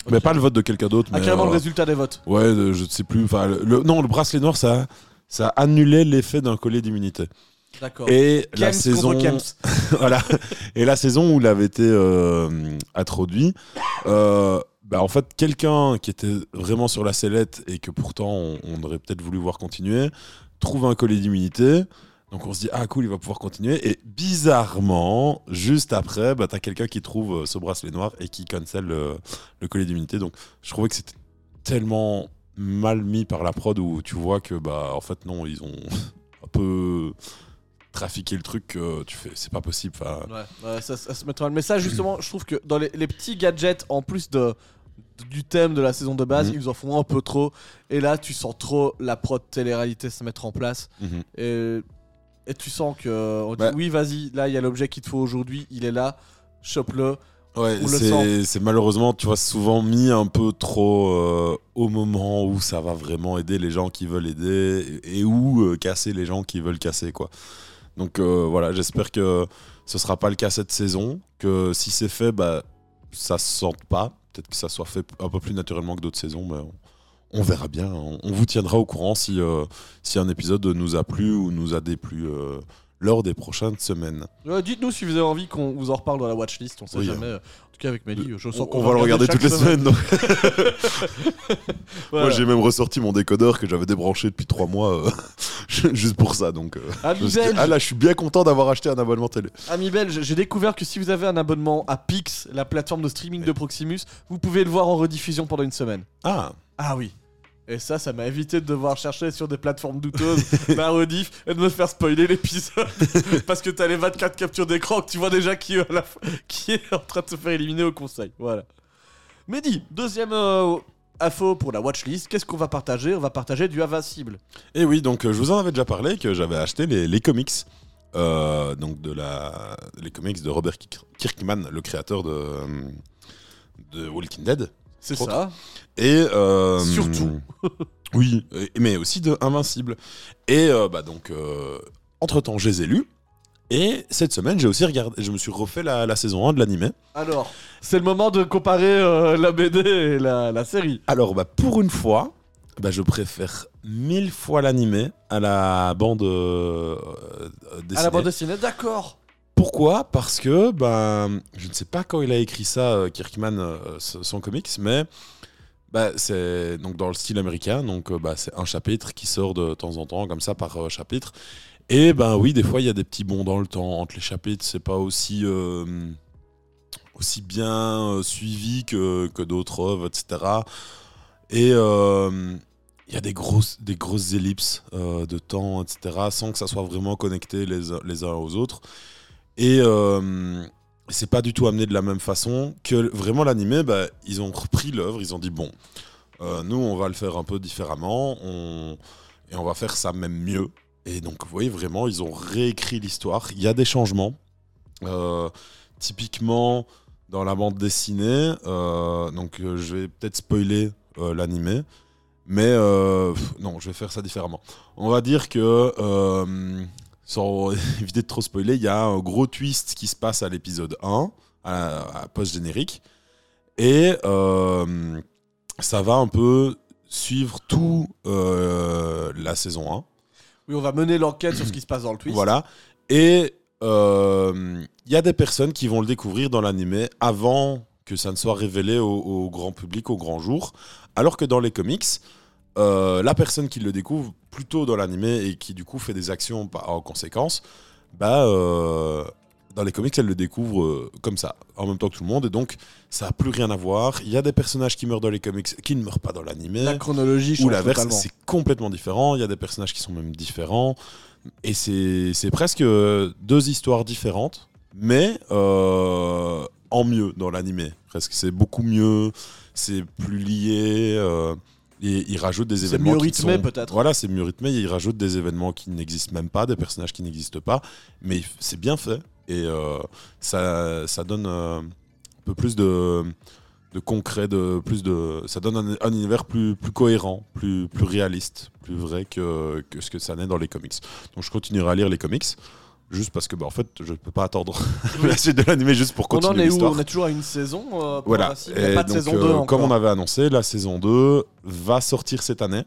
mais pas le vote de quelqu'un d'autre. Ah, mais, carrément le résultat des votes. Ouais, je ne sais plus. Enfin, le, le- non, le bracelet noir, ça, ça annulait l'effet d'un collier d'immunité. Et la saison, [LAUGHS] voilà. Et la saison où il avait été euh, introduit, euh, bah, en fait, quelqu'un qui était vraiment sur la sellette et que pourtant on, on aurait peut-être voulu voir continuer, trouve un collier d'immunité. Donc on se dit, ah cool, il va pouvoir continuer. Et bizarrement, juste après, bah, t'as quelqu'un qui trouve euh, ce bracelet noir et qui cancel le, le collier d'immunité. Donc je trouvais que c'était tellement mal mis par la prod où tu vois que, bah, en fait, non, ils ont [LAUGHS] un peu trafiqué le truc que tu fais, c'est pas possible. Enfin, Ouais, ouais, ça, ça se mettra. Mais ça, justement, je trouve que dans les, les petits gadgets, en plus de, du thème de la saison de base, Mhm. ils en font un peu trop. Et là, tu sens trop la prod télé-réalité se mettre en place. mhm. Et, et tu sens que. on dit, Bah. oui, vas-y, là, il y a l'objet qu'il te faut aujourd'hui, il est là. chope-le. Ouais, c'est malheureusement, tu vois, souvent mis un peu trop euh, au moment où ça va vraiment aider les gens qui veulent aider et, et où euh, casser les gens qui veulent casser, quoi. Donc euh, voilà, j'espère que ce sera pas le cas cette saison, que si c'est fait, bah, ça se sente pas. Peut-être que ça soit fait un peu plus naturellement que d'autres saisons, mais on, verra bien. On, vous tiendra au courant si, euh, si un épisode nous a plu ou nous a déplu euh, lors des prochaines semaines. Dites-nous si vous avez envie qu'on vous en reparle dans la watchlist, on sait Oui. jamais. En tout cas, avec Mehdi, je sens On, qu'on on va le regarder toutes les semaine. semaines. donc. [LAUGHS] Voilà. Moi, j'ai même ressorti mon décodeur que j'avais débranché depuis trois mois, euh, [LAUGHS] juste pour ça. Donc, euh, dit, belges, ah là, je suis bien content d'avoir acheté un abonnement télé. amis belges, j'ai découvert que si vous avez un abonnement à Pix, la plateforme de streaming de Proximus, vous pouvez le voir en rediffusion pendant une semaine. Ah, Ah oui. Et ça, ça m'a évité de devoir chercher sur des plateformes douteuses [LAUGHS] la rediff et de me faire spoiler l'épisode. [LAUGHS] Parce que t'as les 24 captures d'écran que tu vois déjà [LAUGHS] qui, est en train de se faire éliminer au conseil. Voilà. Mehdi, deuxième euh, info pour la watchlist. Qu'est-ce qu'on va partager? On va partager du Invincible. et oui, donc euh, je vous en avais déjà parlé que j'avais acheté les, comics. euh, donc de les comics de Robert Kirk- Kirkman, le créateur de, de Walking Dead. C'est ça. Et euh, Surtout. [LAUGHS] oui, mais aussi de Invincible. Et euh, bah donc, entre temps, je les ai lus. Et cette semaine, j'ai aussi regardé, je me suis refait la, la saison 1 de l'animé. Alors, c'est le moment de comparer euh, la BD et la, la série. Alors, bah, pour une fois, bah, je préfère mille fois l'animé à la bande euh, euh, dessinée. À la bande dessinée, d'accord. Pourquoi? Parce que ben, je ne sais pas quand il a écrit ça, euh, Kirkman, euh, son comics, mais bah, c'est donc dans le style américain. Donc euh, bah, c'est un chapitre qui sort de temps en temps, comme ça, par chapitre. Et ben oui, des fois il y a des petits bonds dans le temps entre les chapitres. C'est pas aussi aussi bien suivi que, que d'autres œuvres, etc. Et il y a des grosses, des grosses ellipses de temps, etc., sans que ça soit vraiment connecté les, les uns aux autres. Et euh, c'est pas du tout amené de la même façon que vraiment l'animé. Bah, ils ont repris l'œuvre, ils ont dit bon, euh, nous on va le faire un peu différemment, et on va faire ça même mieux. Et donc vous voyez vraiment, ils ont réécrit l'histoire. Il y a des changements. Euh, typiquement dans la bande dessinée, euh, donc je vais peut-être spoiler l'animé. Mais non, je vais faire ça différemment. On va dire que, sans [LAUGHS] éviter de trop spoiler, il y a un gros twist qui se passe à l'épisode 1, à, à post-générique. Et euh, ça va un peu suivre tout euh, la saison 1. Oui, on va mener l'enquête sur ce qui se passe dans le twist. Voilà. Et euh, il y a des personnes qui vont le découvrir dans l'animé avant que ça ne soit révélé au, au grand public, au grand jour. Alors que dans les comics, euh, la personne qui le découvre plutôt dans l'animé et qui du coup fait des actions en conséquence, bah, euh, dans les comics, elle le découvre euh, comme ça, en même temps que tout le monde. Et donc, ça n'a plus rien à voir. Il y a des personnages qui meurent dans les comics qui ne meurent pas dans l'animé La chronologie ou l'inverse, c'est complètement différent. Il y a des personnages qui sont même différents. Et c'est presque deux histoires différentes, mais en mieux dans l'animé. Presque, c'est beaucoup mieux, c'est plus lié. Et il rajoute des C'est événements mieux qui rythmé, sont- peut-être. Voilà, c'est mieux rythmé. Des événements qui n'existent même pas, des personnages qui n'existent pas, mais c'est bien fait et euh, ça, ça donne euh, un peu plus de, de concret, de plus de, ça donne un, un univers plus, plus cohérent, plus, plus réaliste, plus vrai que, que ce que ça n'est dans les comics. Donc je continuerai à lire les comics. Juste parce que, bah, en fait, je peux pas attendre [LAUGHS] la suite de l'animé juste pour On en continuer est où. On est toujours à une saison euh, pour Voilà. Il n'y a pas de donc, saison euh, 2 encore. Comme on avait annoncé, la saison 2 va sortir cette année,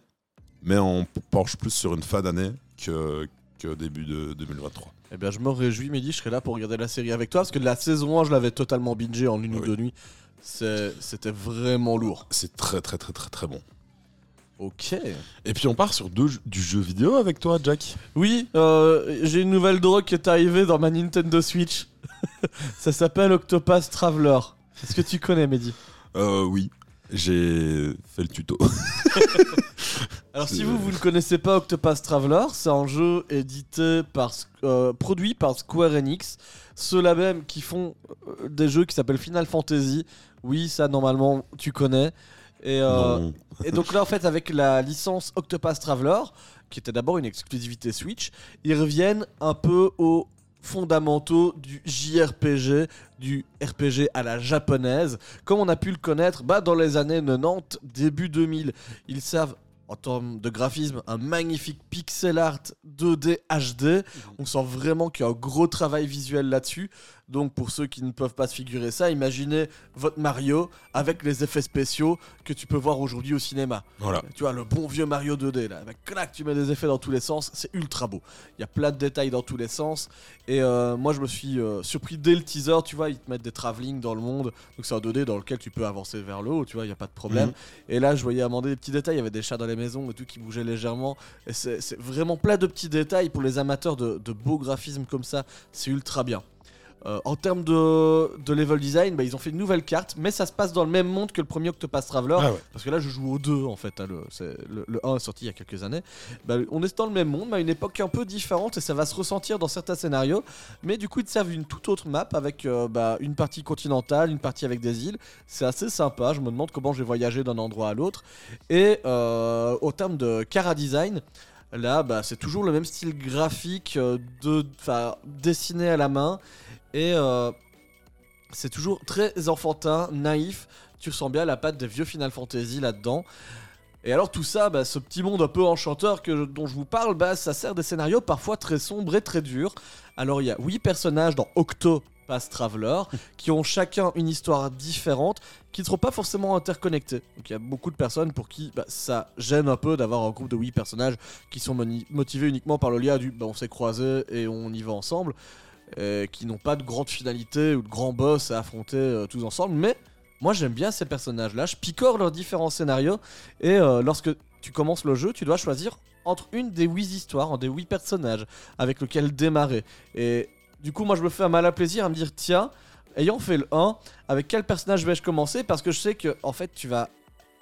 mais on penche plus sur une fin d'année que, que début de 2023. Eh bien, je me réjouis, Mehdi, je serai là pour regarder la série avec toi, parce que la saison 1, je l'avais totalement bingé en une ou deux nuits. C'était vraiment lourd. C'est très, très, très, très, très bon. Ok. Et puis on part sur deux, du jeu vidéo avec toi, Jack. Oui, euh, j'ai une nouvelle drogue qui est arrivée dans ma Nintendo Switch. [LAUGHS] Ça s'appelle Octopath Traveler. Est-ce que tu connais, Mehdi? Euh, oui. J'ai fait le tuto. [LAUGHS] Alors si vous vous ne connaissez pas Octopath Traveler, c'est un jeu édité par euh, produit par Square Enix, ceux-là même qui font euh, des jeux qui s'appellent Final Fantasy. Oui, ça normalement tu connais. Et, euh, et donc là en fait avec la licence Octopath Traveler, qui était d'abord une exclusivité Switch, ils reviennent un peu au fondamentaux du JRPG, du RPG à la japonaise, comme on a pu le connaître bah, dans les années 90, début 2000. Ils servent en termes de graphisme, un magnifique pixel art 2D HD. On sent vraiment qu'il y a un gros travail visuel là-dessus. Donc pour ceux qui ne peuvent pas se figurer ça, imaginez votre Mario avec les effets spéciaux que tu peux voir aujourd'hui au cinéma. Voilà. Tu vois, le bon vieux Mario 2D, là, avec clac, tu mets des effets dans tous les sens, c'est ultra beau. Il y a plein de détails dans tous les sens. Et euh, moi, je me suis euh, surpris dès le teaser, tu vois, ils te mettent des travelling dans le monde. Donc c'est un 2D dans lequel tu peux avancer vers le haut, tu vois, il n'y a pas de problème. Mhm. Et là, je voyais amender des petits détails, il y avait des chats dans les maisons et tout qui bougeaient légèrement. Et c'est c'est vraiment plein de petits détails pour les amateurs de, de beaux graphismes comme ça, c'est ultra bien. Euh, en termes de, de level design, bah, ils ont fait une nouvelle carte, mais ça se passe dans le même monde que le premier Octopath Traveler. Ah ouais. Parce que là, je joue au 2 en fait. hein, le, le 1 est sorti il y a quelques années. Bah, on est dans le même monde, mais à une époque un peu différente et ça va se ressentir dans certains scénarios. Mais du coup, ils te servent une toute autre map avec euh, bah, une partie continentale, une partie avec des îles. C'est assez sympa. Je me demande comment je vais voyager d'un endroit à l'autre. Et euh, au terme de Cara Design, là, bah, c'est toujours le même style graphique, euh, de, dessiné à la main. Et euh, c'est toujours très enfantin, naïf. Tu ressens bien la patte des vieux Final Fantasy là-dedans. Et alors tout ça, bah, ce petit monde un peu enchanteur que, dont je vous parle, bah, ça sert des scénarios parfois très sombres et très durs. Alors il y a 8 personnages dans Octo Pass Traveler qui ont chacun une histoire différente qui ne seront pas forcément interconnectés. Donc il y a beaucoup de personnes pour qui bah, ça gêne un peu d'avoir un groupe de 8 personnages qui sont motivés uniquement par le lien du bah, on s'est croisés et on y va ensemble, euh, qui n'ont pas de grande finalité ou de grands boss à affronter euh, tous ensemble, mais moi j'aime bien ces personnages-là, je picore leurs différents scénarios et euh, lorsque tu commences le jeu, tu dois choisir entre une des 8 histoires, un des 8 personnages avec lequel démarrer. Et du coup, moi je me fais un mal à plaisir à me dire tiens, ayant fait le 1, avec quel personnage vais-je commencer? Parce que je sais que en fait, tu vas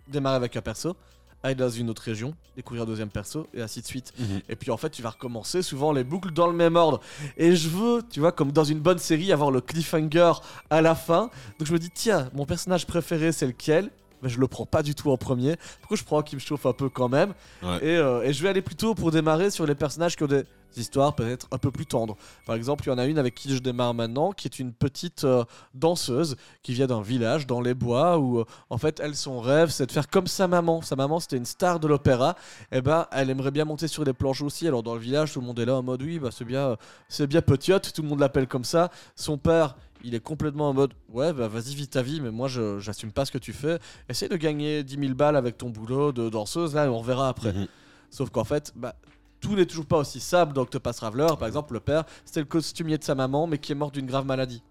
démarrer avec un perso, aller dans une autre région, découvrir un deuxième perso, et ainsi de suite. Mhm. Et puis en fait, tu vas recommencer souvent les boucles dans le même ordre. Et je veux, tu vois, comme dans une bonne série, avoir le cliffhanger à la fin. Donc je me dis, tiens, mon personnage préféré, c'est lequel? Mais je le prends pas du tout en premier. Pourquoi je prends un qui me chauffe un peu quand même Ouais. et, euh, et je vais aller plutôt pour démarrer sur les personnages qui ont des histoires peut-être un peu plus tendres. Par exemple, il y en a une avec qui je démarre maintenant, qui est une petite euh, danseuse qui vient d'un village dans les bois où euh, en fait elle son rêve c'est de faire comme sa maman. Sa maman c'était une star de l'opéra. Et ben elle aimerait bien monter sur les planches aussi. Alors dans le village tout le monde est là en mode oui bah c'est bien c'est bien petite, tout le monde l'appelle comme ça. Son père il est complètement en mode ouais bah vas-y vis ta vie mais moi je j'assume pas ce que tu fais. Essaye de gagner 10 000 balles avec ton boulot de danseuse là et on verra après. Mhm. Sauf qu'en fait, bah, tout n'est toujours pas aussi simple dans Octopus Traveler. Par exemple, le père, c'était le costumier de sa maman, mais qui est mort d'une grave maladie.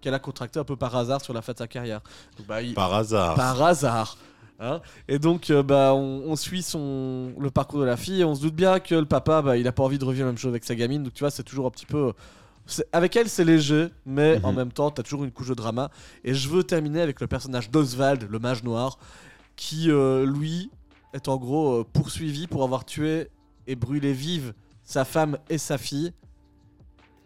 Qu'elle a contracté un peu par hasard sur la fin de sa carrière. Donc, bah, il- Par hasard. par hasard. hein. et donc, euh, bah, on, on suit son, le parcours de la fille et on se doute bien que le papa, bah, il a pas envie de revivre la même chose avec sa gamine. Donc, tu vois, c'est toujours un petit peu. Avec elle, c'est léger, mais Mhm. en même temps, t'as toujours une couche de drama. Et je veux terminer avec le personnage d'Oswald, le mage noir, qui, euh, lui, est en gros euh, poursuivi pour avoir tué et brûlé vive sa femme et sa fille.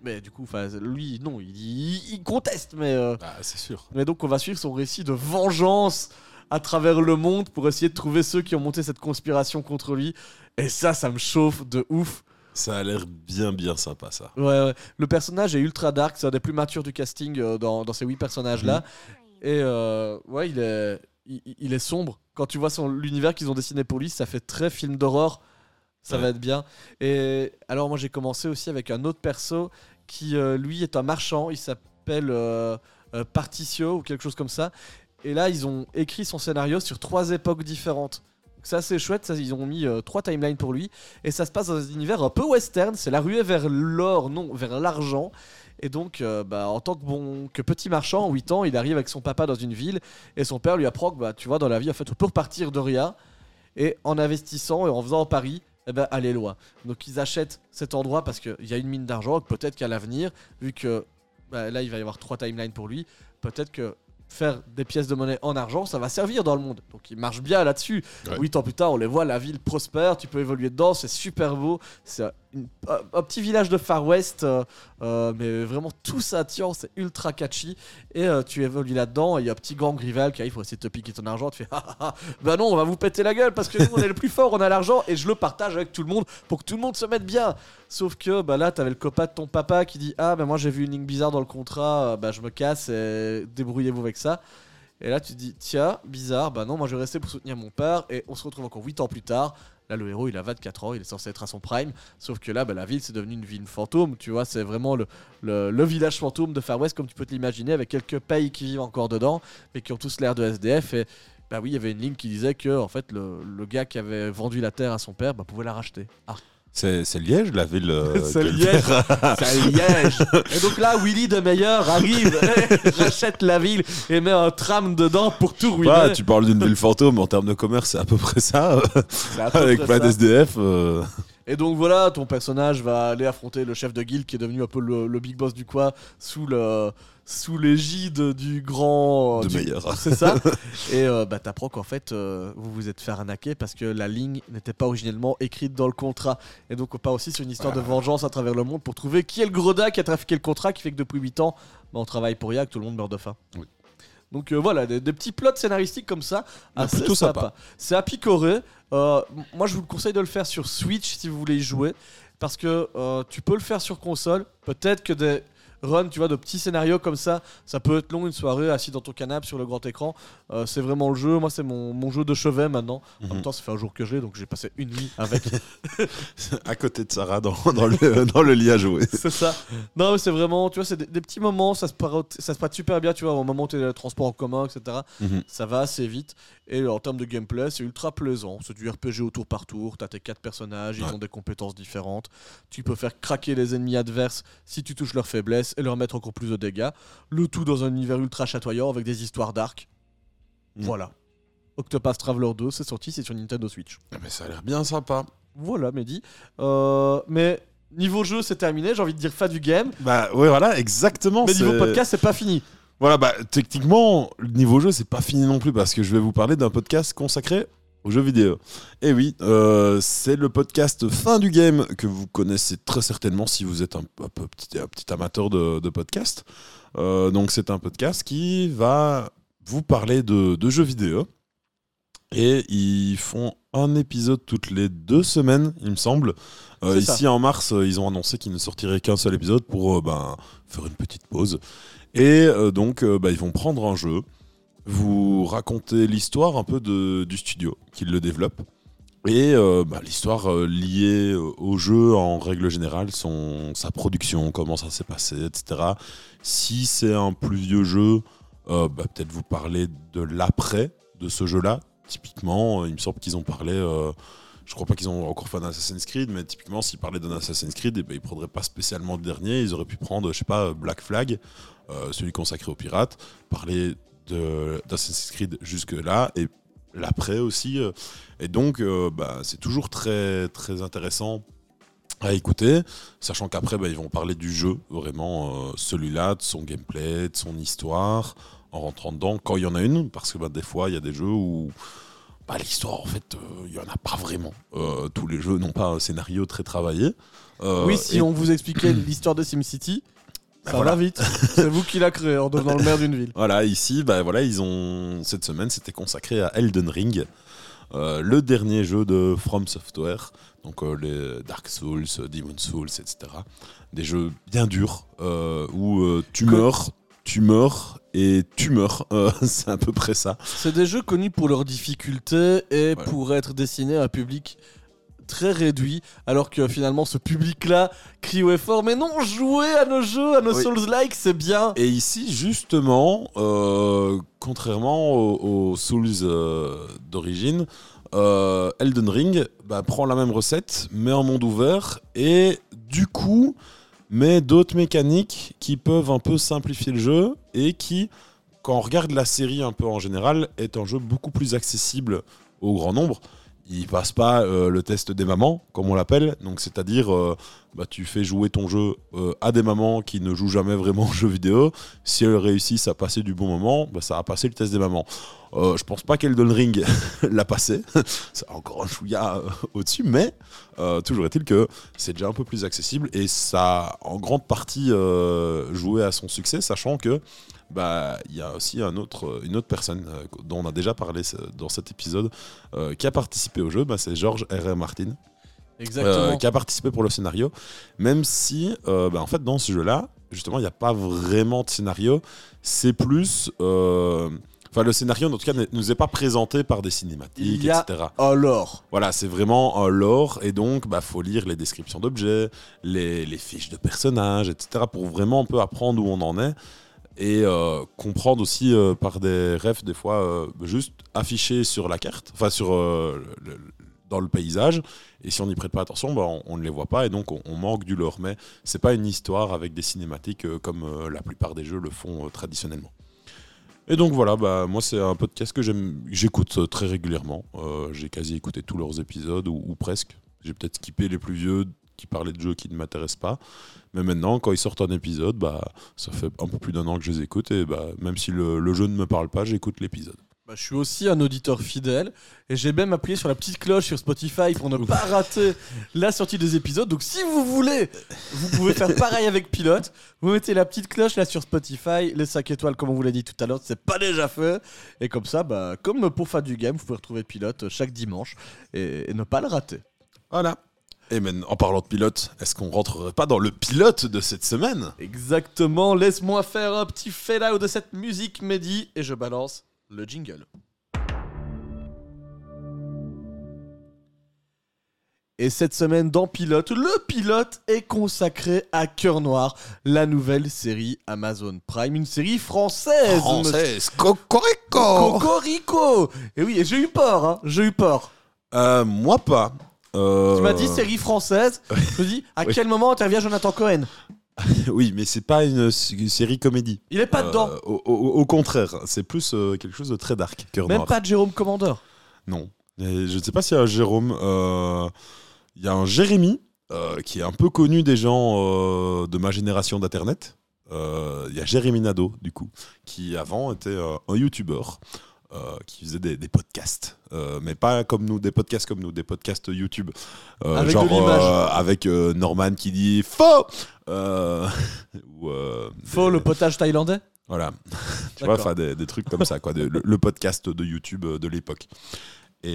Mais du coup, lui, non, il, il- il conteste, mais. euh, Ah, c'est sûr. mais donc on va suivre son récit de vengeance à travers le monde pour essayer de trouver ceux qui ont monté cette conspiration contre lui. Et ça, ça me chauffe de ouf. Ça a l'air bien, bien sympa, ça. Ouais, ouais. Le personnage est ultra dark, c'est un des plus matures du casting euh, dans, dans ces huit personnages-là. Et euh, ouais, il est, il, il est sombre. Quand tu vois son- l'univers qu'ils ont dessiné pour lui, ça fait très film d'horreur. Ça va être bien. Et alors moi j'ai commencé aussi avec un autre perso qui euh, lui est un marchand. Il s'appelle euh, euh, Particio ou quelque chose comme ça. Et là ils ont écrit son scénario sur trois époques différentes. C'est assez chouette. Ça, ils ont mis trois timelines pour lui. Et ça se passe dans un univers un peu western. C'est la ruée vers l'or, non, vers l'argent. Et donc, euh, bah, en tant que, bon, que petit marchand, 8 ans, il arrive avec son papa dans une ville et son père lui apprend que, bah, tu vois, dans la vie, en fait, on peut repartir de rien et en investissant et en faisant un pari, eh ben, aller loin. Donc, ils achètent cet endroit parce qu'il y a une mine d'argent, peut-être qu'à l'avenir, vu que bah, là, il va y avoir trois timelines pour lui, peut-être que faire des pièces de monnaie en argent, ça va servir dans le monde. Donc, il marche bien là-dessus. Ouais. 8 ans plus tard, on les voit, la ville prospère, tu peux évoluer dedans, c'est super beau, c'est un, petit village de Far West, euh, euh, mais vraiment tout ça tient, c'est ultra catchy. Et euh, tu évolues là-dedans, et il y a un petit gang rival qui arrive pour essayer de te piquer ton argent. Tu fais, [LAUGHS] ah, ah, ah, bah non, on va vous péter la gueule parce que nous, on est le plus fort, on a l'argent, et je le partage avec tout le monde pour que tout le monde se mette bien. Sauf que bah là, t'avais le copain de ton papa qui dit, ah, bah moi j'ai vu une ligne bizarre dans le contrat, bah je me casse, et débrouillez-vous avec ça. Et là, tu dis, tiens, bizarre, bah non, moi je vais rester pour soutenir mon père. Et on se retrouve encore 8 ans plus tard. Là, le héros, il a 24 ans, il est censé être à son prime. Sauf que là, bah, la ville, c'est devenu une ville fantôme. Tu vois, c'est vraiment le, le, village fantôme de Far West, comme tu peux te l'imaginer, avec quelques pays qui vivent encore dedans, mais qui ont tous l'air de SDF. Et bah oui, il y avait une ligne qui disait que, en fait, le, le gars qui avait vendu la terre à son père bah, pouvait la racheter. Ah, C'est Liège, la ville. euh, [LAUGHS] c'est Liège C'est Liège Et donc là, Willy de Meyer arrive, [LAUGHS] rachète la ville et met un tram dedans pour tout ruiner. Ouais, tu parles d'une ville fantôme, en termes de commerce, c'est à peu près ça. Peu avec près ça. d'SDF. euh, Et donc voilà, ton personnage va aller affronter le chef de guilde qui est devenu un peu le, le big boss du coin sous le sous l'égide du grand De du- Meyer. [LAUGHS] C'est ça. [LAUGHS] Et euh, bah t'apprends qu'en fait euh, vous vous êtes fait arnaquer parce que la ligne n'était pas originellement écrite dans le contrat. Et donc on part aussi sur une histoire de vengeance à travers le monde pour trouver qui est le gredin qui a trafiqué le contrat qui fait que depuis 8 ans bah, on travaille pour rien que tout le monde meurt de faim. Oui. Donc euh, voilà, des, des petits plots scénaristiques comme ça, Ah, assez plutôt sympa. sympa. C'est à picorer. Euh, moi, je vous le conseille de le faire sur Switch si vous voulez y jouer. Parce que euh, tu peux le faire sur console. Peut-être que des runs, tu vois, de petits scénarios comme ça, ça peut être long une soirée assis dans ton canapé sur le grand écran. Euh, c'est vraiment le jeu. Moi, c'est mon, mon jeu de chevet maintenant. En Mhm. même temps, ça fait un jour que je l'ai, donc j'ai passé une nuit avec. [LAUGHS] à côté de Sarah dans, dans le, dans le lit à jouer. [LAUGHS] c'est ça. Non, mais c'est vraiment, tu vois, c'est des, des petits moments. Ça se, ça se prête super bien, tu vois, au moment où tu es dans les transports en commun, etc. Mhm. Ça va assez vite. Et en termes de gameplay, c'est ultra plaisant. C'est du RPG au tour par tour. T'as tes quatre personnages, ils Ouais. ont des compétences différentes. Tu peux faire craquer les ennemis adverses si tu touches leurs faiblesses et leur mettre encore plus de dégâts. Le tout dans un univers ultra chatoyant avec des histoires d'arc. Mhm. Voilà. Octopath Traveler 2, c'est sorti, c'est sur Nintendo Switch. Ah, Mais ça a l'air bien sympa. Voilà, Mehdi. Euh, mais niveau jeu, c'est terminé. J'ai envie de dire fin du game. Bah ouais, voilà, exactement. Mais niveau podcast, c'est pas fini. Voilà, bah techniquement, le niveau jeu, c'est pas fini non plus parce que je vais vous parler d'un podcast consacré aux jeux vidéo. Et oui, euh, c'est le podcast Fin du Game que vous connaissez très certainement si vous êtes un, un peu petit, un petit amateur de, de podcast. Euh, donc c'est un podcast qui va vous parler de, de jeux vidéo. Et ils font un épisode toutes les deux semaines, il me semble. Euh, ça. ici en mars, ils ont annoncé qu'ils ne sortiraient qu'un seul épisode pour ben, faire une petite pause. Et donc, bah, ils vont prendre un jeu, vous raconter l'histoire un peu du studio qui le développe. Et euh, bah, l'histoire euh, liée au jeu en règle générale, son, sa production, comment ça s'est passé, etc. Si c'est un plus vieux jeu, euh, bah, peut-être vous parler de l'après de ce jeu-là. Typiquement, il me semble qu'ils ont parlé. je crois pas qu'ils ont encore fait un Assassin's Creed, mais typiquement, s'ils parlaient d'un Assassin's Creed, eh ben, ils prendraient pas spécialement le dernier. Ils auraient pu prendre, je sais pas, Black Flag, celui consacré aux pirates, parler d'Assassin's Creed jusque-là, et l'après aussi. euh. et donc, euh, bah, c'est toujours très, très intéressant à écouter, sachant qu'après, bah, ils vont parler du jeu, vraiment, euh, celui-là, de son gameplay, de son histoire, en rentrant dedans, quand il y en a une, parce que bah, des fois, il y a des jeux où bah, l'histoire, en fait, euh, il y en a pas vraiment. Euh, tous les jeux n'ont pas un scénario très travaillé. Euh, oui, si et- on vous expliquait [CLEARS THROAT] l'histoire de SimCity, ça voilà. va vite. c'est vous qui l'a créé en devenant le maire d'une ville. Voilà, ici, bah, voilà, ils ont cette semaine, c'était consacré à Elden Ring, euh, le dernier jeu de From Software, donc euh, les Dark Souls, Demon Souls, etc. Des jeux bien durs euh, où tu meurs, tu meurs et tu meurs. [LAUGHS] C'est à peu près ça. C'est des jeux connus pour leur difficulté et pour être destinés à un public très réduit, alors que finalement ce public-là crie au effort Mais non, jouez à nos jeux, à nos Oui. Souls-like, c'est bien. Et ici, justement, euh, contrairement aux, aux Souls euh, d'origine, euh, Elden Ring bah, prend la même recette, mais en monde ouvert, et du coup, met d'autres mécaniques qui peuvent un peu simplifier le jeu, et qui, quand on regarde la série un peu en général, est un jeu beaucoup plus accessible au grand nombre. Il passe pas euh, le test des mamans, comme on l'appelle. Donc, c'est-à-dire, euh, bah, tu fais jouer ton jeu euh, à des mamans qui ne jouent jamais vraiment aux jeux vidéo. Si elles réussissent à passer du bon moment, bah, ça a passé le test des mamans. Je pense pas qu'Elden Ring [LAUGHS] l'a passé. [LAUGHS] c'est encore un chouïa au-dessus, mais toujours est-il que c'est déjà un peu plus accessible et ça a en grande partie joué à son succès, sachant que bah il y a aussi un autre, une autre personne euh, dont on a déjà parlé dans cet épisode euh, qui a participé au jeu, bah, c'est George R.R. Martin. Exactement. Euh, qui a participé pour le scénario, même si euh, bah, en fait dans ce jeu-là, justement, il n'y a pas vraiment de scénario, c'est plus... euh, Enfin, le scénario, en tout cas, ne nous est pas présenté par des cinématiques, Il y a- etc. Alors, Voilà, c'est vraiment un lore, et donc, bah, faut lire les descriptions d'objets, les, les fiches de personnages, etc., pour vraiment un peu apprendre où on en est, et euh, comprendre aussi euh, par des refs, des fois, euh, juste affichés sur la carte, enfin, sur, dans le paysage, et si on n'y prête pas attention, bah, on, ne les voit pas, et donc on, manque du lore. Mais c'est pas une histoire avec des cinématiques comme la plupart des jeux le font traditionnellement. Et donc voilà, bah, moi c'est un podcast que j'écoute très régulièrement. J'ai quasi écouté tous leurs épisodes, ou, ou presque. J'ai peut-être skippé les plus vieux qui parlaient de jeux qui ne m'intéressent pas. Mais maintenant, quand ils sortent un épisode, bah, ça fait un peu plus d'un an que je les écoute. Et bah, même si le, le jeu ne me parle pas, j'écoute l'épisode. bah, je suis aussi un auditeur fidèle et j'ai même appuyé sur la petite cloche sur Spotify pour ne pas rater la sortie des épisodes. Donc si vous voulez, vous pouvez faire pareil avec Pilote. Vous mettez la petite cloche là sur Spotify, les 5 étoiles comme on vous l'a dit tout à l'heure, c'est pas déjà fait. Et comme ça, bah, comme pour Fan du Game, vous pouvez retrouver Pilote chaque dimanche et, et ne pas le rater. Voilà. Et maintenant, en parlant de pilote, est-ce qu'on rentrerait pas dans le pilote de cette semaine? Exactement, laisse-moi faire un petit fade out de cette musique Mehdi et je balance le jingle. Et cette semaine dans Pilote, le pilote est consacré à Cœur Noir, la nouvelle série Amazon Prime, une série française. Française, cocorico Cocorico Et oui, j'ai eu peur, hein, j'ai eu peur. Euh, Moi pas. Euh, Tu m'as dit série française, [LAUGHS] je me dis à Oui. quel moment intervient Jonathan Cohen? [LAUGHS] Oui, mais c'est pas une, série comédie. Il est pas Euh, dedans, au, au- au contraire, c'est plus euh, quelque chose de très dark. Cœur même Noir. pas de Jérôme Commandeur. Non. Et je ne sais pas s'il y a un Jérôme. Il y a un Jérémy euh, qui est un peu connu des gens euh, de ma génération d'Internet. Euh, Il y a Jérémy Nadeau, du coup, qui avant était un YouTuber. Euh, qui faisait des, des podcasts, Euh, mais pas comme nous, des podcasts comme nous, des podcasts YouTube. Euh, Avec genre avec Norman qui dit faux [LAUGHS] ou, Faux des- le potage thaïlandais? Voilà. [LAUGHS] tu vois, enfin, des, des trucs comme ça, quoi. de- le, le podcast de YouTube de l'époque. Et,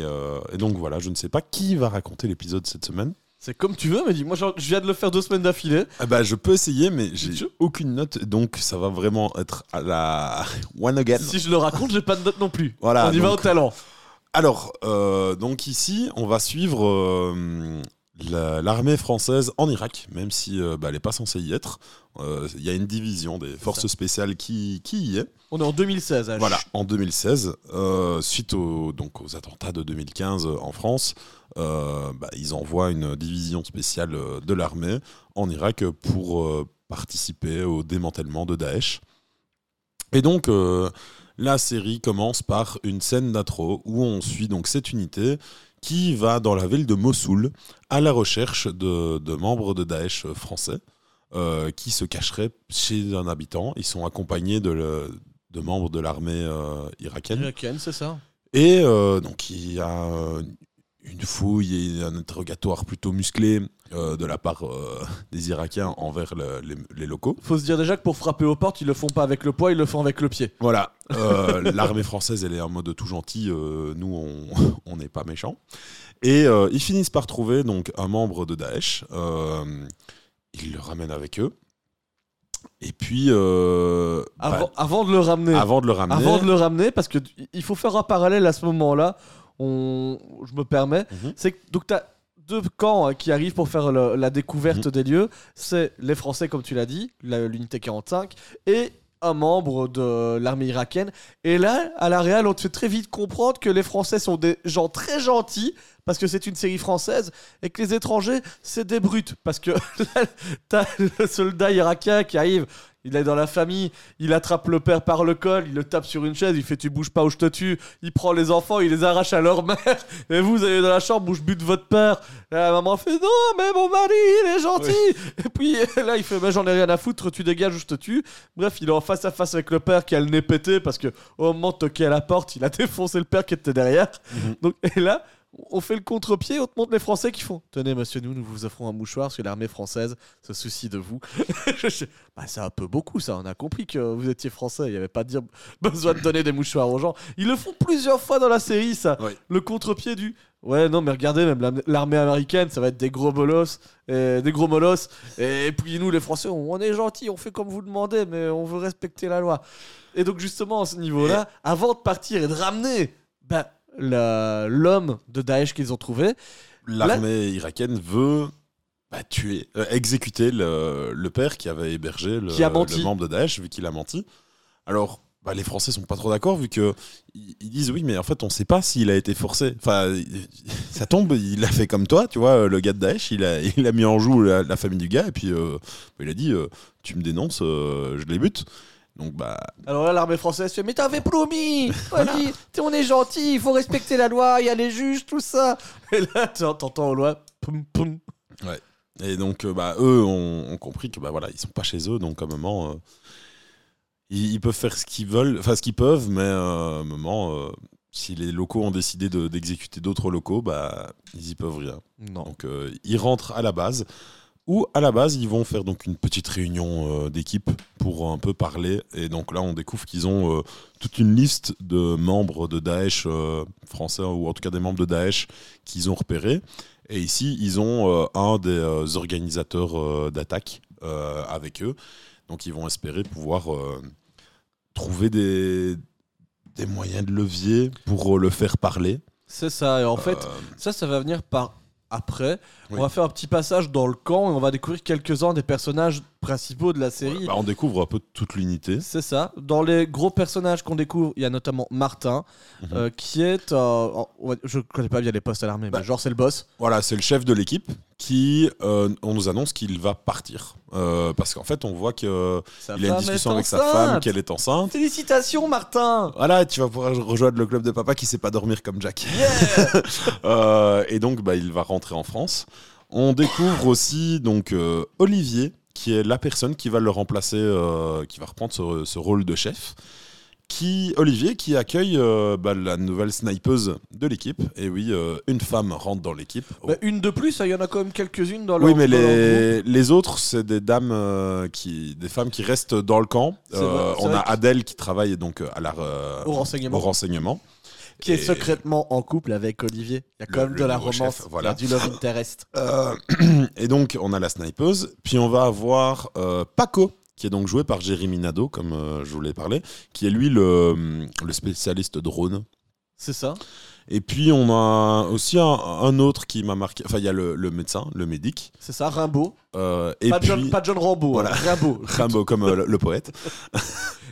et donc voilà, je ne sais pas qui va raconter l'épisode cette semaine. C'est comme tu veux, mais dis moi je viens de le faire deux semaines d'affilée. Ah bah, je peux essayer, mais j'ai aucune note, donc ça va vraiment être à la [LAUGHS] one again. Si je le raconte, j'ai pas de note non plus. Voilà, On y va au talent. Alors, euh, donc ici, on va suivre euh, la- l'armée française en Irak, même si euh, bah, elle n'est pas censée y être. Euh, Il y a une division des forces spéciales qui, qui y est. On est en 2016. hein. Voilà, en 2016, euh, suite aux, donc aux attentats de 2015 en France, euh, bah, ils envoient une division spéciale euh, de l'armée en Irak pour euh, participer au démantèlement de Daesh. Et donc, euh, la série commence par une scène d'intro où on suit donc cette unité qui va dans la ville de Mossoul à la recherche de, de membres de Daesh français euh, qui se cacheraient chez un habitant. Ils sont accompagnés de, le- de membres de l'armée euh, irakienne. Irakienne, c'est ça. Et euh, donc il y a une fouille et un interrogatoire plutôt musclé euh, de la part euh, des Irakiens envers le- les, les locaux. Faut se dire déjà que pour frapper aux portes, ils le font pas avec le poids, ils le font avec le pied. Voilà, Euh, [LAUGHS] l'armée française, elle est en mode tout gentil, nous, [LAUGHS] on n'est pas méchants. Et ils finissent par trouver donc un membre de Daesh, ils le ramènent avec eux. Et puis, euh, bah, Avant, de le ramener. avant de le ramener, Avant de le ramener, parce que t- il faut faire un parallèle à ce moment-là. On, je me permets. Mhm. C'est que donc t'as deux camps hein, qui arrivent pour faire le- la découverte Mhm. des lieux. C'est les Français, comme tu l'as dit, la- l'unité 45, et un membre de l'armée irakienne. Et là, à la réal, on te fait très vite comprendre que les Français sont des gens très gentils parce que c'est une série française et que les étrangers, c'est des brutes parce que [LAUGHS] là, t'as le soldat irakien qui arrive. Il est dans la famille, il attrape le père par le col, il le tape sur une chaise, il fait tu bouges pas ou je te tue. Il prend les enfants, il les arrache à leur mère. Et vous, vous allez dans la chambre où je bute votre père. Et la maman fait non, mais mon mari, il est gentil. [LAUGHS] Et puis là, il fait mais j'en ai rien à foutre, tu dégages ou je te tue. Bref, il est en face à face avec le père qui a le nez pété parce que au moment de toquer à la porte, il a [LAUGHS] défoncé le père qui était derrière. Donc, et là, on fait le contre-pied, on te montre les Français qui font Tenez, monsieur, nous, nous vous offrons un mouchoir parce que l'armée française se soucie de vous. [LAUGHS] Bah, c'est un peu beaucoup, ça. On a compris que vous étiez français. Il n'y avait pas de dire [LAUGHS] besoin de donner des mouchoirs aux gens. Ils le font plusieurs fois dans la série, ça. Le contre-pied du Ouais, non, mais regardez, même l'armée américaine, ça va être des gros bolos, et des gros molosses. Et puis nous, les Français, on, est gentils, on fait comme vous demandez, mais on veut respecter la loi. Et donc, justement, à ce niveau-là, avant de partir et de ramener bah, la- l'homme de Daesh qu'ils ont trouvé, L'armée irakienne veut bah, tuer, euh, exécuter le, le père qui avait hébergé le, Qui a menti. le membre de Daesh, vu qu'il a menti. Alors, bah, les Français sont pas trop d'accord, vu que ils ils disent oui, mais en fait, on sait pas s'il a été forcé. Enfin, ça tombe, il a fait comme toi, tu vois, le gars de Daesh, il a, [LAUGHS] il a mis en joue la, la famille du gars, et puis euh, il a dit euh, tu me dénonces, euh, je les bute. Donc, bah, Alors là, l'armée française fait Mais t'avais promis Vas-y, t'es- on est gentil, il faut respecter la loi, il y a les juges, tout ça. Et là, t'en- t'entends au loin Poum, poum. Et donc, euh, bah, eux ont, ont compris que bah, voilà, ils sont pas chez eux, donc à un moment, euh, ils, ils peuvent faire ce qu'ils veulent, enfin ce qu'ils peuvent, mais euh, à un moment, si les locaux ont décidé de- d'exécuter d'autres locaux, bah, ils y peuvent rien. Non. Donc, ils rentrent à la base, où à la base, ils vont faire donc une petite réunion euh, d'équipe pour un peu parler. Et donc là, on découvre qu'ils ont euh, toute une liste de membres de Daesh euh, français, ou en tout cas des membres de Daesh qu'ils ont repérés. Et ici, ils ont un des organisateurs d'attaque avec eux. Donc, ils vont espérer pouvoir trouver des, des moyens de levier pour le faire parler. C'est ça. Et en fait, ça, ça va venir par après. Oui. On va faire un petit passage dans le camp et on va découvrir quelques-uns des personnages principaux de la série. bah, on découvre un peu toute l'unité. C'est ça. Dans les gros personnages qu'on découvre, il y a notamment Martin, Mhm. euh, qui est. euh, je connais pas bien les postes à l'armée, Bah, mais genre c'est le boss. Voilà, c'est le chef de l'équipe qui, euh, on nous annonce qu'il va partir. Euh, parce qu'en fait, on voit qu'il a une discussion avec sa femme, qu'elle est enceinte. Félicitations, Martin Voilà, tu vas pouvoir rejoindre le club de papa qui sait pas dormir comme Jack. [LAUGHS] Euh, et donc, bah, il va rentrer en France. On découvre aussi donc Olivier, qui est la personne qui va le remplacer, qui va reprendre ce, ce rôle de chef. Qui, Olivier, qui accueille euh, bah, la nouvelle snipeuse de l'équipe. Et oui, euh, une femme rentre dans l'équipe. Bah, Une de plus, il y en a quand même quelques-unes dans le Oui, mais les, les autres, c'est des dames euh, qui, des femmes qui restent dans le camp. Vrai, Euh, on a Adèle qui travaille donc à la, euh, Au renseignement. au renseignement. Qui est secrètement en couple avec Olivier. Il y a quand Le- même de la romance, chef, voilà. il y a du love interest. Euh, [CLEARS THROAT] et donc, on a la snipeuse. Puis on va avoir euh, Paco, qui est donc joué par Jérémy Nadeau, comme euh, je vous l'ai parlé, qui est lui le, le spécialiste drone. C'est ça Et puis on a aussi un, un autre qui m'a marqué. Enfin, il y a le, le médecin, le médic. C'est ça, Rimbaud. Euh, et Pas, puis John, pas John Rambo, Voilà. hein, Rimbaud. [LAUGHS] Rimbaud, comme euh, le, le poète.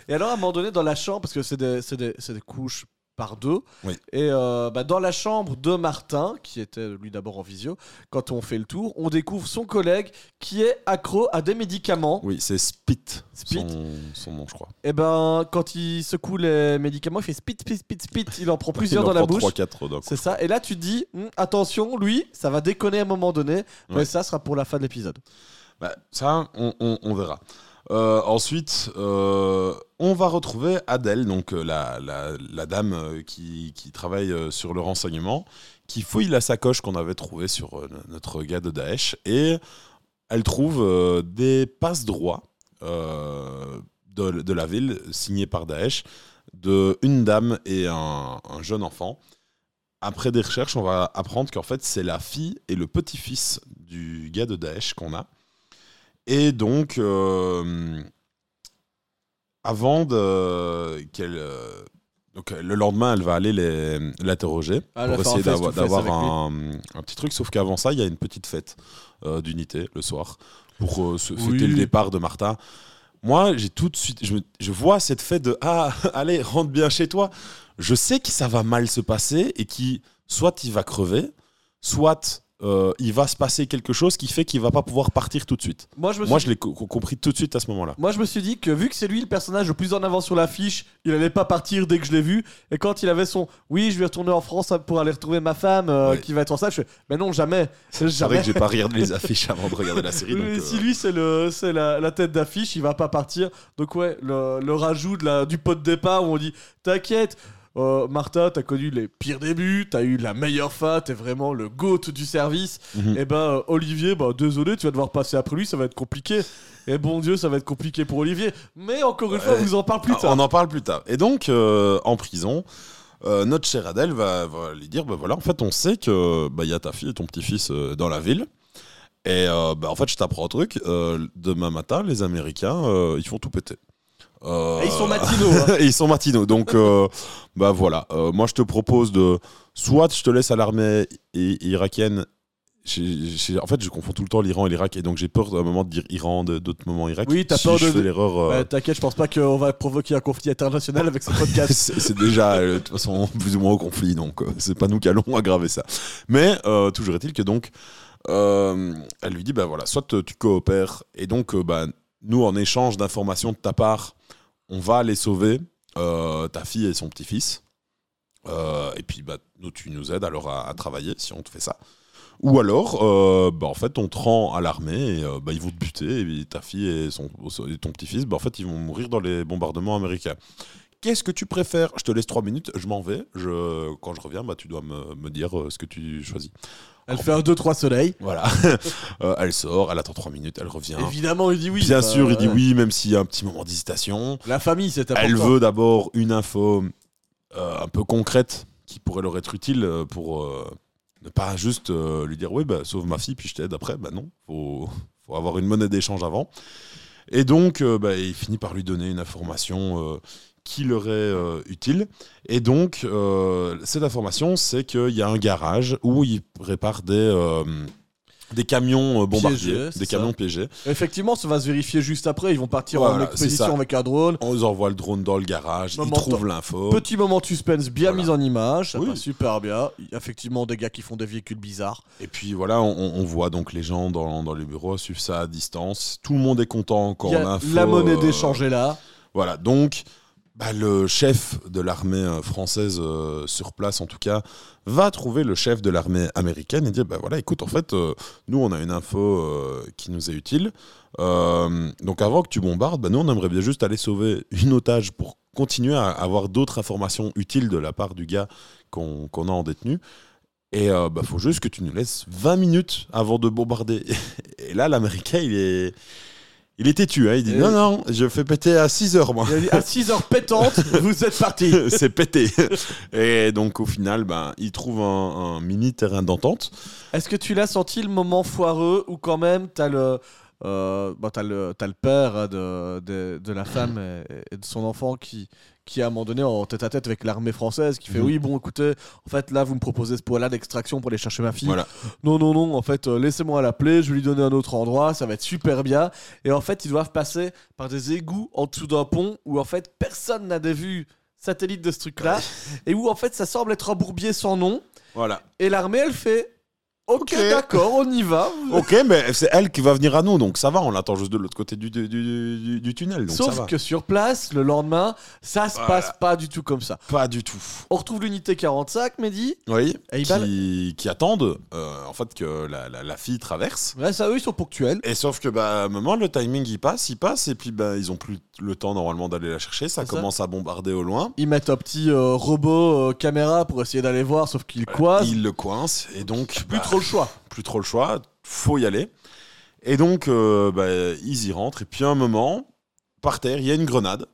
Et alors, à un moment donné, dans la chambre, parce que c'est des, c'est des- c'est des couches par deux, Oui. et euh, bah, dans la chambre de Martin, qui était lui d'abord en visio, quand on fait le tour, on découvre son collègue qui est accro à des médicaments. Oui, c'est Spit, Spit. Son, son nom, je crois. Et ben, quand il secoue les médicaments, il fait spit, spit, spit, spit, il en prend [LAUGHS] plusieurs Il en dans la prend bouche. 3-4 d'un coup. C'est ça. Et là, tu te dis, Hum, attention, lui, ça va déconner à un moment donné. Mais Ouais. ça sera pour la fin de l'épisode. Bah, ça, on, on- on verra. Euh, ensuite, euh, on va retrouver Adèle, donc euh, la, la- dame qui, travaille sur le renseignement, qui fouille la sacoche qu'on avait trouvée sur notre gars de Daesh et elle trouve des passe droits de, de la ville signés par Daesh de une dame et un, un jeune enfant. Après des recherches, on va apprendre qu'en fait, c'est la fille et le petit-fils du gars de Daesh qu'on a. Et donc, euh, avant de qu'elle. euh, donc, euh, le lendemain, elle va aller l'interroger Ah, pour essayer d'avoir un, un petit truc. Sauf qu'avant ça, il y a une petite fête euh, d'unité le soir pour euh, se Oui. fêter le départ de Martha. Moi, j'ai tout de suite, je, me- je vois cette fête de ah, [LAUGHS] allez, rentre bien chez toi. Je sais que ça va mal se passer et qui soit il va crever, soit euh, il va se passer quelque chose qui fait qu'il va pas pouvoir partir tout de suite. Moi, je Moi, l'ai co- compris tout de suite à ce moment-là. Moi, je me suis dit que vu que c'est lui le personnage le plus en avant sur l'affiche, il allait pas partir dès que je l'ai vu. Et quand il avait son oui, je vais retourner en France pour aller retrouver ma femme euh, Ouais. qui va être en salle, je fais mais non, jamais. C'est vrai que j'ai pas regardé les affiches avant de regarder la série. donc, Oui, euh, Si lui c'est la, la tête d'affiche, il va pas partir. Donc ouais, le, le rajout de la, du pot de départ où on dit t'inquiète. Euh, Martha, t'as connu les pires débuts, t'as eu la meilleure fin, t'es vraiment le goat du service. Mhm. Et ben euh, Olivier, bah désolé, tu vas devoir passer après lui, ça va être compliqué. Et bon Dieu, ça va être compliqué pour Olivier. Mais encore une fois, on vous en parle plus Ah, tard. On en parle plus tard. Et donc, euh, en prison, euh, notre chère Adèle va, va lui dire bah voilà, en fait, on sait que bah, il y a ta fille et ton petit-fils dans la ville. Et bah, en fait, je t'apprends un truc. demain matin, les Américains, ils font tout péter. Euh, Et ils sont matinaux. hein. [LAUGHS] et ils sont matinaux. Donc, euh, bah voilà. Euh, moi, je te propose de. Soit je te laisse à l'armée i- irakienne. En fait, je confonds tout le temps l'Iran et l'Irak. Et donc, j'ai peur d'un moment de dire Iran, d'autres moments Irak. Oui, t'as Si peur je de- fais l'erreur. euh, T'inquiète, je pense pas qu'on va provoquer un conflit international avec ce podcast. [LAUGHS] c'est déjà de toute façon plus ou moins au conflit, donc euh, c'est pas nous qui allons aggraver ça. Mais euh, toujours est-il que donc elle lui dit bah voilà, soit tu coopères et donc bah, nous en échange d'informations de ta part, on va aller sauver euh, ta fille et son petit-fils. Euh, et puis bah, tu nous aides alors à, travailler si on te fait ça. Ou alors, euh, bah, en fait, on te rend à l'armée et bah, ils vont te buter. Et ta fille et, ton petit-fils, bah, fait, ils vont mourir dans les bombardements américains. Qu'est-ce que tu préfères? Je te laisse trois minutes, je m'en vais. Je, quand je reviens, bah, tu dois me, me dire euh, ce que tu choisis. Elle fait un 2-3 soleil. Voilà. [LAUGHS] Euh, elle sort, elle attend trois minutes, elle revient. Évidemment, il dit oui. Bien bah, sûr, il dit oui, même s'il y a un petit moment d'hésitation. La famille, c'est important. Elle veut d'abord une info euh, un peu concrète qui pourrait leur être utile pour euh, ne pas juste lui dire oui, bah, sauve ma fille, puis je t'aide après. Bah non, faut, faut avoir une monnaie d'échange avant. Et donc, bah, il finit par lui donner une information qui leur est euh, utile. Et donc, euh, cette information, c'est qu'il y a un garage où ils réparent des, euh, des camions bombardiers, des ça. camions piégés. Effectivement, ça va se vérifier juste après. Ils vont partir Voilà, en expédition avec un drone. On les envoie le drone dans le garage, ils Moment trouvent temps. l'info. Petit moment de suspense bien Voilà. mis en image. Ça Oui. passe super bien. Il y a effectivement des gars qui font des véhicules bizarres. Et puis voilà, on, on voit donc les gens dans, dans les bureaux suivre ça à distance. Tout le monde est content quand on a la monnaie d'échange est là. Voilà, donc bah, le chef de l'armée euh, française euh, sur place, en tout cas, va trouver le chef de l'armée américaine et dire bah voilà, écoute, en fait, euh, nous on a une info qui nous est utile. Donc avant que tu bombardes, bah, nous on aimerait bien juste aller sauver une otage pour continuer à avoir d'autres informations utiles de la part du gars qu'on a en détenu. Et euh, bah, faut juste que tu nous laisses 20 minutes avant de bombarder. [LAUGHS] Et là, l'Américain, il est, il est têtu. Hein. Il dit Et- non, non, je fais péter à 6 heures, moi. Il a dit à 6 heures pétantes, [LAUGHS] vous êtes partis. C'est pété. Et donc, au final, ben, il trouve un, un mini terrain d'entente. Est-ce que tu l'as senti le moment foireux où quand même t'as le, euh, bah, t'as le, le père hein, de, de, de la femme et, et de son enfant qui, qui à un moment donné en tête à tête avec l'armée française qui fait Mhm. oui bon écoutez en fait là vous me proposez ce poids-là d'extraction pour aller chercher ma fille Voilà. non non non en fait euh, laissez-moi l'appeler je vais lui donner un autre endroit ça va être super bien et en fait ils doivent passer par des égouts en dessous d'un pont où en fait personne n'a des vues satellites de ce truc là et où en fait ça semble être un bourbier sans nom Voilà. et l'armée, elle fait Ok, d'accord, on y va. Ok, mais c'est elle qui va venir à nous, donc ça va. On l'attend juste de l'autre côté du, du, du- du- du tunnel, donc ça Sauf va. que sur place, le lendemain, ça se Voilà. passe pas du tout comme ça. Pas du tout. On retrouve l'unité 45, Mehdi. Oui. Et ils Qui, qui attendent, euh, en fait, que la, la- la fille traverse. Ouais, ça, eux, ils sont ponctuels. Et sauf que, bah, à un moment, le timing, il passe, il passe, et puis, bah, ils ont plus le temps, normalement, d'aller la chercher. Ça C'est ça. commence à bombarder au loin. Ils mettent un petit euh, robot euh, caméra pour essayer d'aller voir, sauf qu'ils coincent. Il le coince, et donc. Plus bah, trop le choix. plus trop le choix, faut y aller. Et donc, euh, bah, ils y rentrent, et puis à un moment, par terre, il y a une grenade.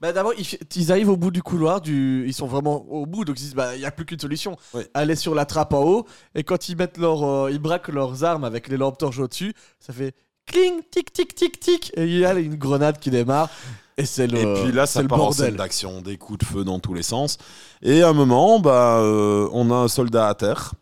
Bah, D'abord, ils, arrivent au bout du couloir, du... ils sont vraiment au bout, donc ils se disent bah, il n'y a plus qu'une solution. Oui. Aller sur la trappe en haut, et quand ils mettent leur, euh, ils braquent leurs armes avec les lampes torches au-dessus, ça fait cling, tic, tic, tic, tic, et il y a une grenade qui démarre, et c'est le, et puis là, c'est ça le part en scène bordel. d'action, des coups de feu dans tous les sens. Et à un moment, bah, euh, on a un soldat à terre.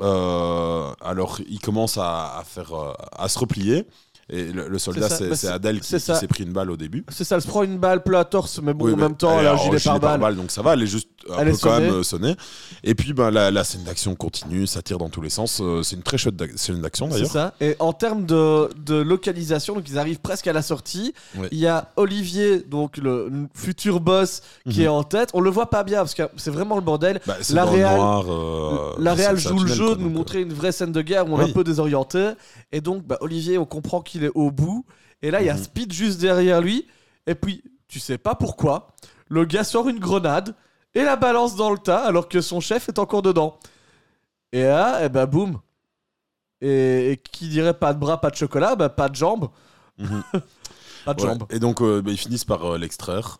Euh, alors, il commence à, faire, euh, à se replier. Et le, le soldat, c'est bah, c'est c'est- Adèle qui, c'est s'est pris une balle au début. C'est ça, elle se prend une balle plein à torse, mais bon, Oui, en mais même temps, elle elle a un gilet pare-balles. donc ça va, elle est juste un Elle peu quand sonnée. même euh, sonnée. Et puis ben, la, la scène d'action continue, ça tire dans tous les sens. euh, c'est une très chouette scène d'action C'est d'ailleurs. ça. Et en termes de, de localisation, donc ils arrivent presque à la sortie. Il y a Olivier, donc le futur boss, qui Mhm. est en tête. On le voit pas bien parce que c'est vraiment le bordel. Bah, c'est La noir. euh, la c'est- Real c'est joue le jeu de nous montrer une vraie scène de guerre où on est Oui. un peu désorienté. Et donc, bah, Olivier, on comprend qu'il est au bout. Et là, il y a Mhm. Speed juste derrière lui. Et puis, tu sais pas pourquoi, le gars sort une grenade et la balance dans le tas alors que son chef est encore dedans. Et là, et bah boum. Et, et qui dirait pas de bras, pas de chocolat, bah pas de jambes. Mhm. [LAUGHS] Pas de ouais. jambes. Et donc euh, bah, ils finissent par euh, l'extraire.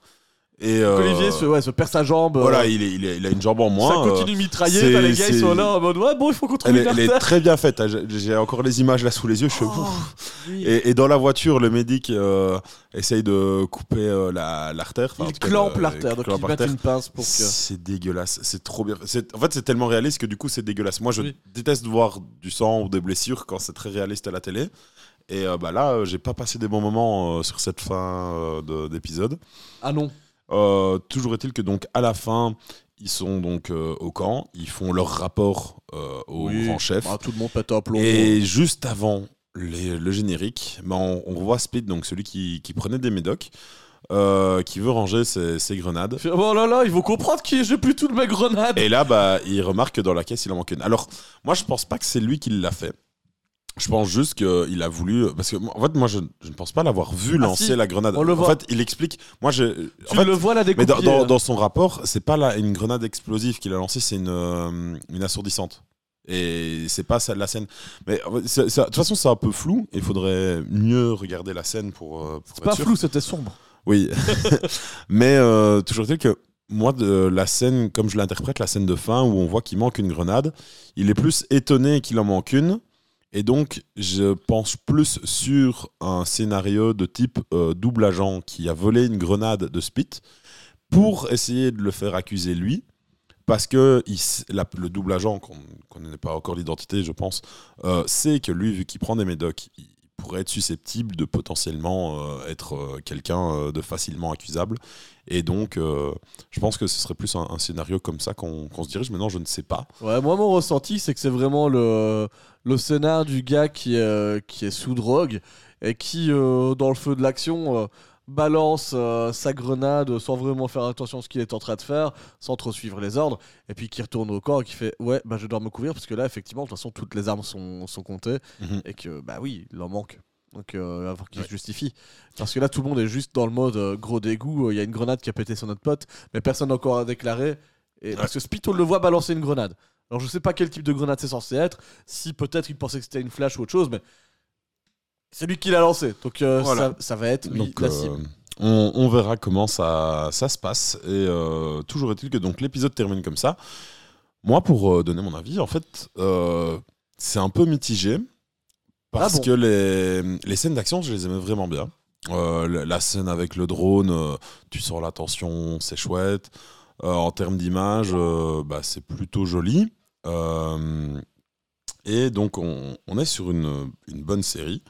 Et euh, Olivier se, ouais, se perd sa jambe. voilà, euh, il, est- il, est- il a une jambe en ça moins. euh, continue mitrailler. c'est- bah, les gars, ils sont là en mode ouais, bon, il faut qu'on trouve elle, une elle est très bien faite. hein. J'ai encore les images là sous les yeux. Je fais, Oh, oui. Et, et dans la voiture, le médic euh, essaye de couper euh, la- l'artère. En il clampe l'artère, donc il met une pince pour que. C'est dégueulasse, c'est trop bien. En fait, c'est tellement réaliste que du coup, c'est dégueulasse. Moi, je Oui. déteste voir du sang ou des blessures quand c'est très réaliste à la télé. Et euh, bah là, euh, j'ai pas passé des bons moments euh, sur cette fin euh, de- d'épisode. Ah non. Euh, toujours est-il que donc à la fin, ils sont donc euh, au camp, ils font leur rapport euh, au Oui. grand chef. Bah, tout le monde pète un plomb. Et juste avant les- le générique, bah, on, on voit Speed, donc celui qui, qui prenait des médocs, euh, qui veut ranger ses, ses grenades. Oh là là, il faut comprendre que j'ai plus toutes mes grenades. Et là, bah, il remarque que dans la caisse, il en manque une. Alors, moi, je pense pas que c'est lui qui l'a fait. Je pense juste qu'il a voulu. Parce que, en fait, moi, je, je ne pense pas l'avoir vu Ah, lancer si, la grenade. on le en voit. fait, il explique. Moi, je. Tu en fait, le vois la mais découper. dans, dans- dans son rapport, c'est pas la, une grenade explosive qu'il a lancée, c'est une, euh, une assourdissante. Et c'est pas ça la scène. Mais en de toute façon, c'est un peu flou. Il faudrait mieux regarder la scène pour. euh, pour C'est pas sûr. flou, c'était sombre. Oui. [LAUGHS] Mais euh, toujours est-il que moi, de la scène, comme je l'interprète, la scène de fin où on voit qu'il manque une grenade, il est plus étonné qu'il en manque une. Et donc, je pense plus sur un scénario de type euh, double agent qui a volé une grenade de Spit pour essayer de le faire accuser lui. Parce que le double agent, qu'on n'est pas encore l'identité, je pense, euh, sait que lui, vu qu'il prend des médocs, il pourrait être susceptible de potentiellement euh, être quelqu'un de facilement accusable. Et donc, je pense que ce serait plus un, scénario comme ça qu'on qu'on se dirige. Maintenant, je ne sais pas. Ouais, moi, mon ressenti, c'est que c'est vraiment le, le scénar du gars qui, est- qui est sous drogue et qui, euh, dans le feu de l'action, euh, balance euh, sa grenade sans vraiment faire attention à ce qu'il est en train de faire, sans trop suivre les ordres, et puis qui retourne au corps et qui fait Ouais, bah, je dois me couvrir parce que là, effectivement, de toute façon, toutes les armes sont, sont comptées Mhm. et que, bah oui, il en manque. Donc, euh, avant qu'il Ouais. se justifie. Parce que là, tout le monde est juste dans le mode euh, gros dégoût. euh, Il y a une grenade qui a pété sur notre pote, mais personne n'a encore à déclarer. Et Parce que Spito le voit balancer une grenade. Alors, je sais pas quel type de grenade c'est censé être. Si peut-être il pensait que c'était une flash ou autre chose, mais c'est lui qui l'a lancé. Donc, euh, Voilà. ça, ça va être lui, Donc, la euh, on, on verra comment ça, ça se passe. Et euh, toujours est-il que donc l'épisode termine comme ça. Moi, pour donner mon avis, en fait, c'est un peu mitigé. Parce Ah bon que les, les scènes d'action, je les aimais vraiment bien. La, la scène avec le drone, tu sens la tension, c'est chouette. En termes d'image, bah, c'est plutôt joli. Euh, et donc, on, est sur une, bonne série.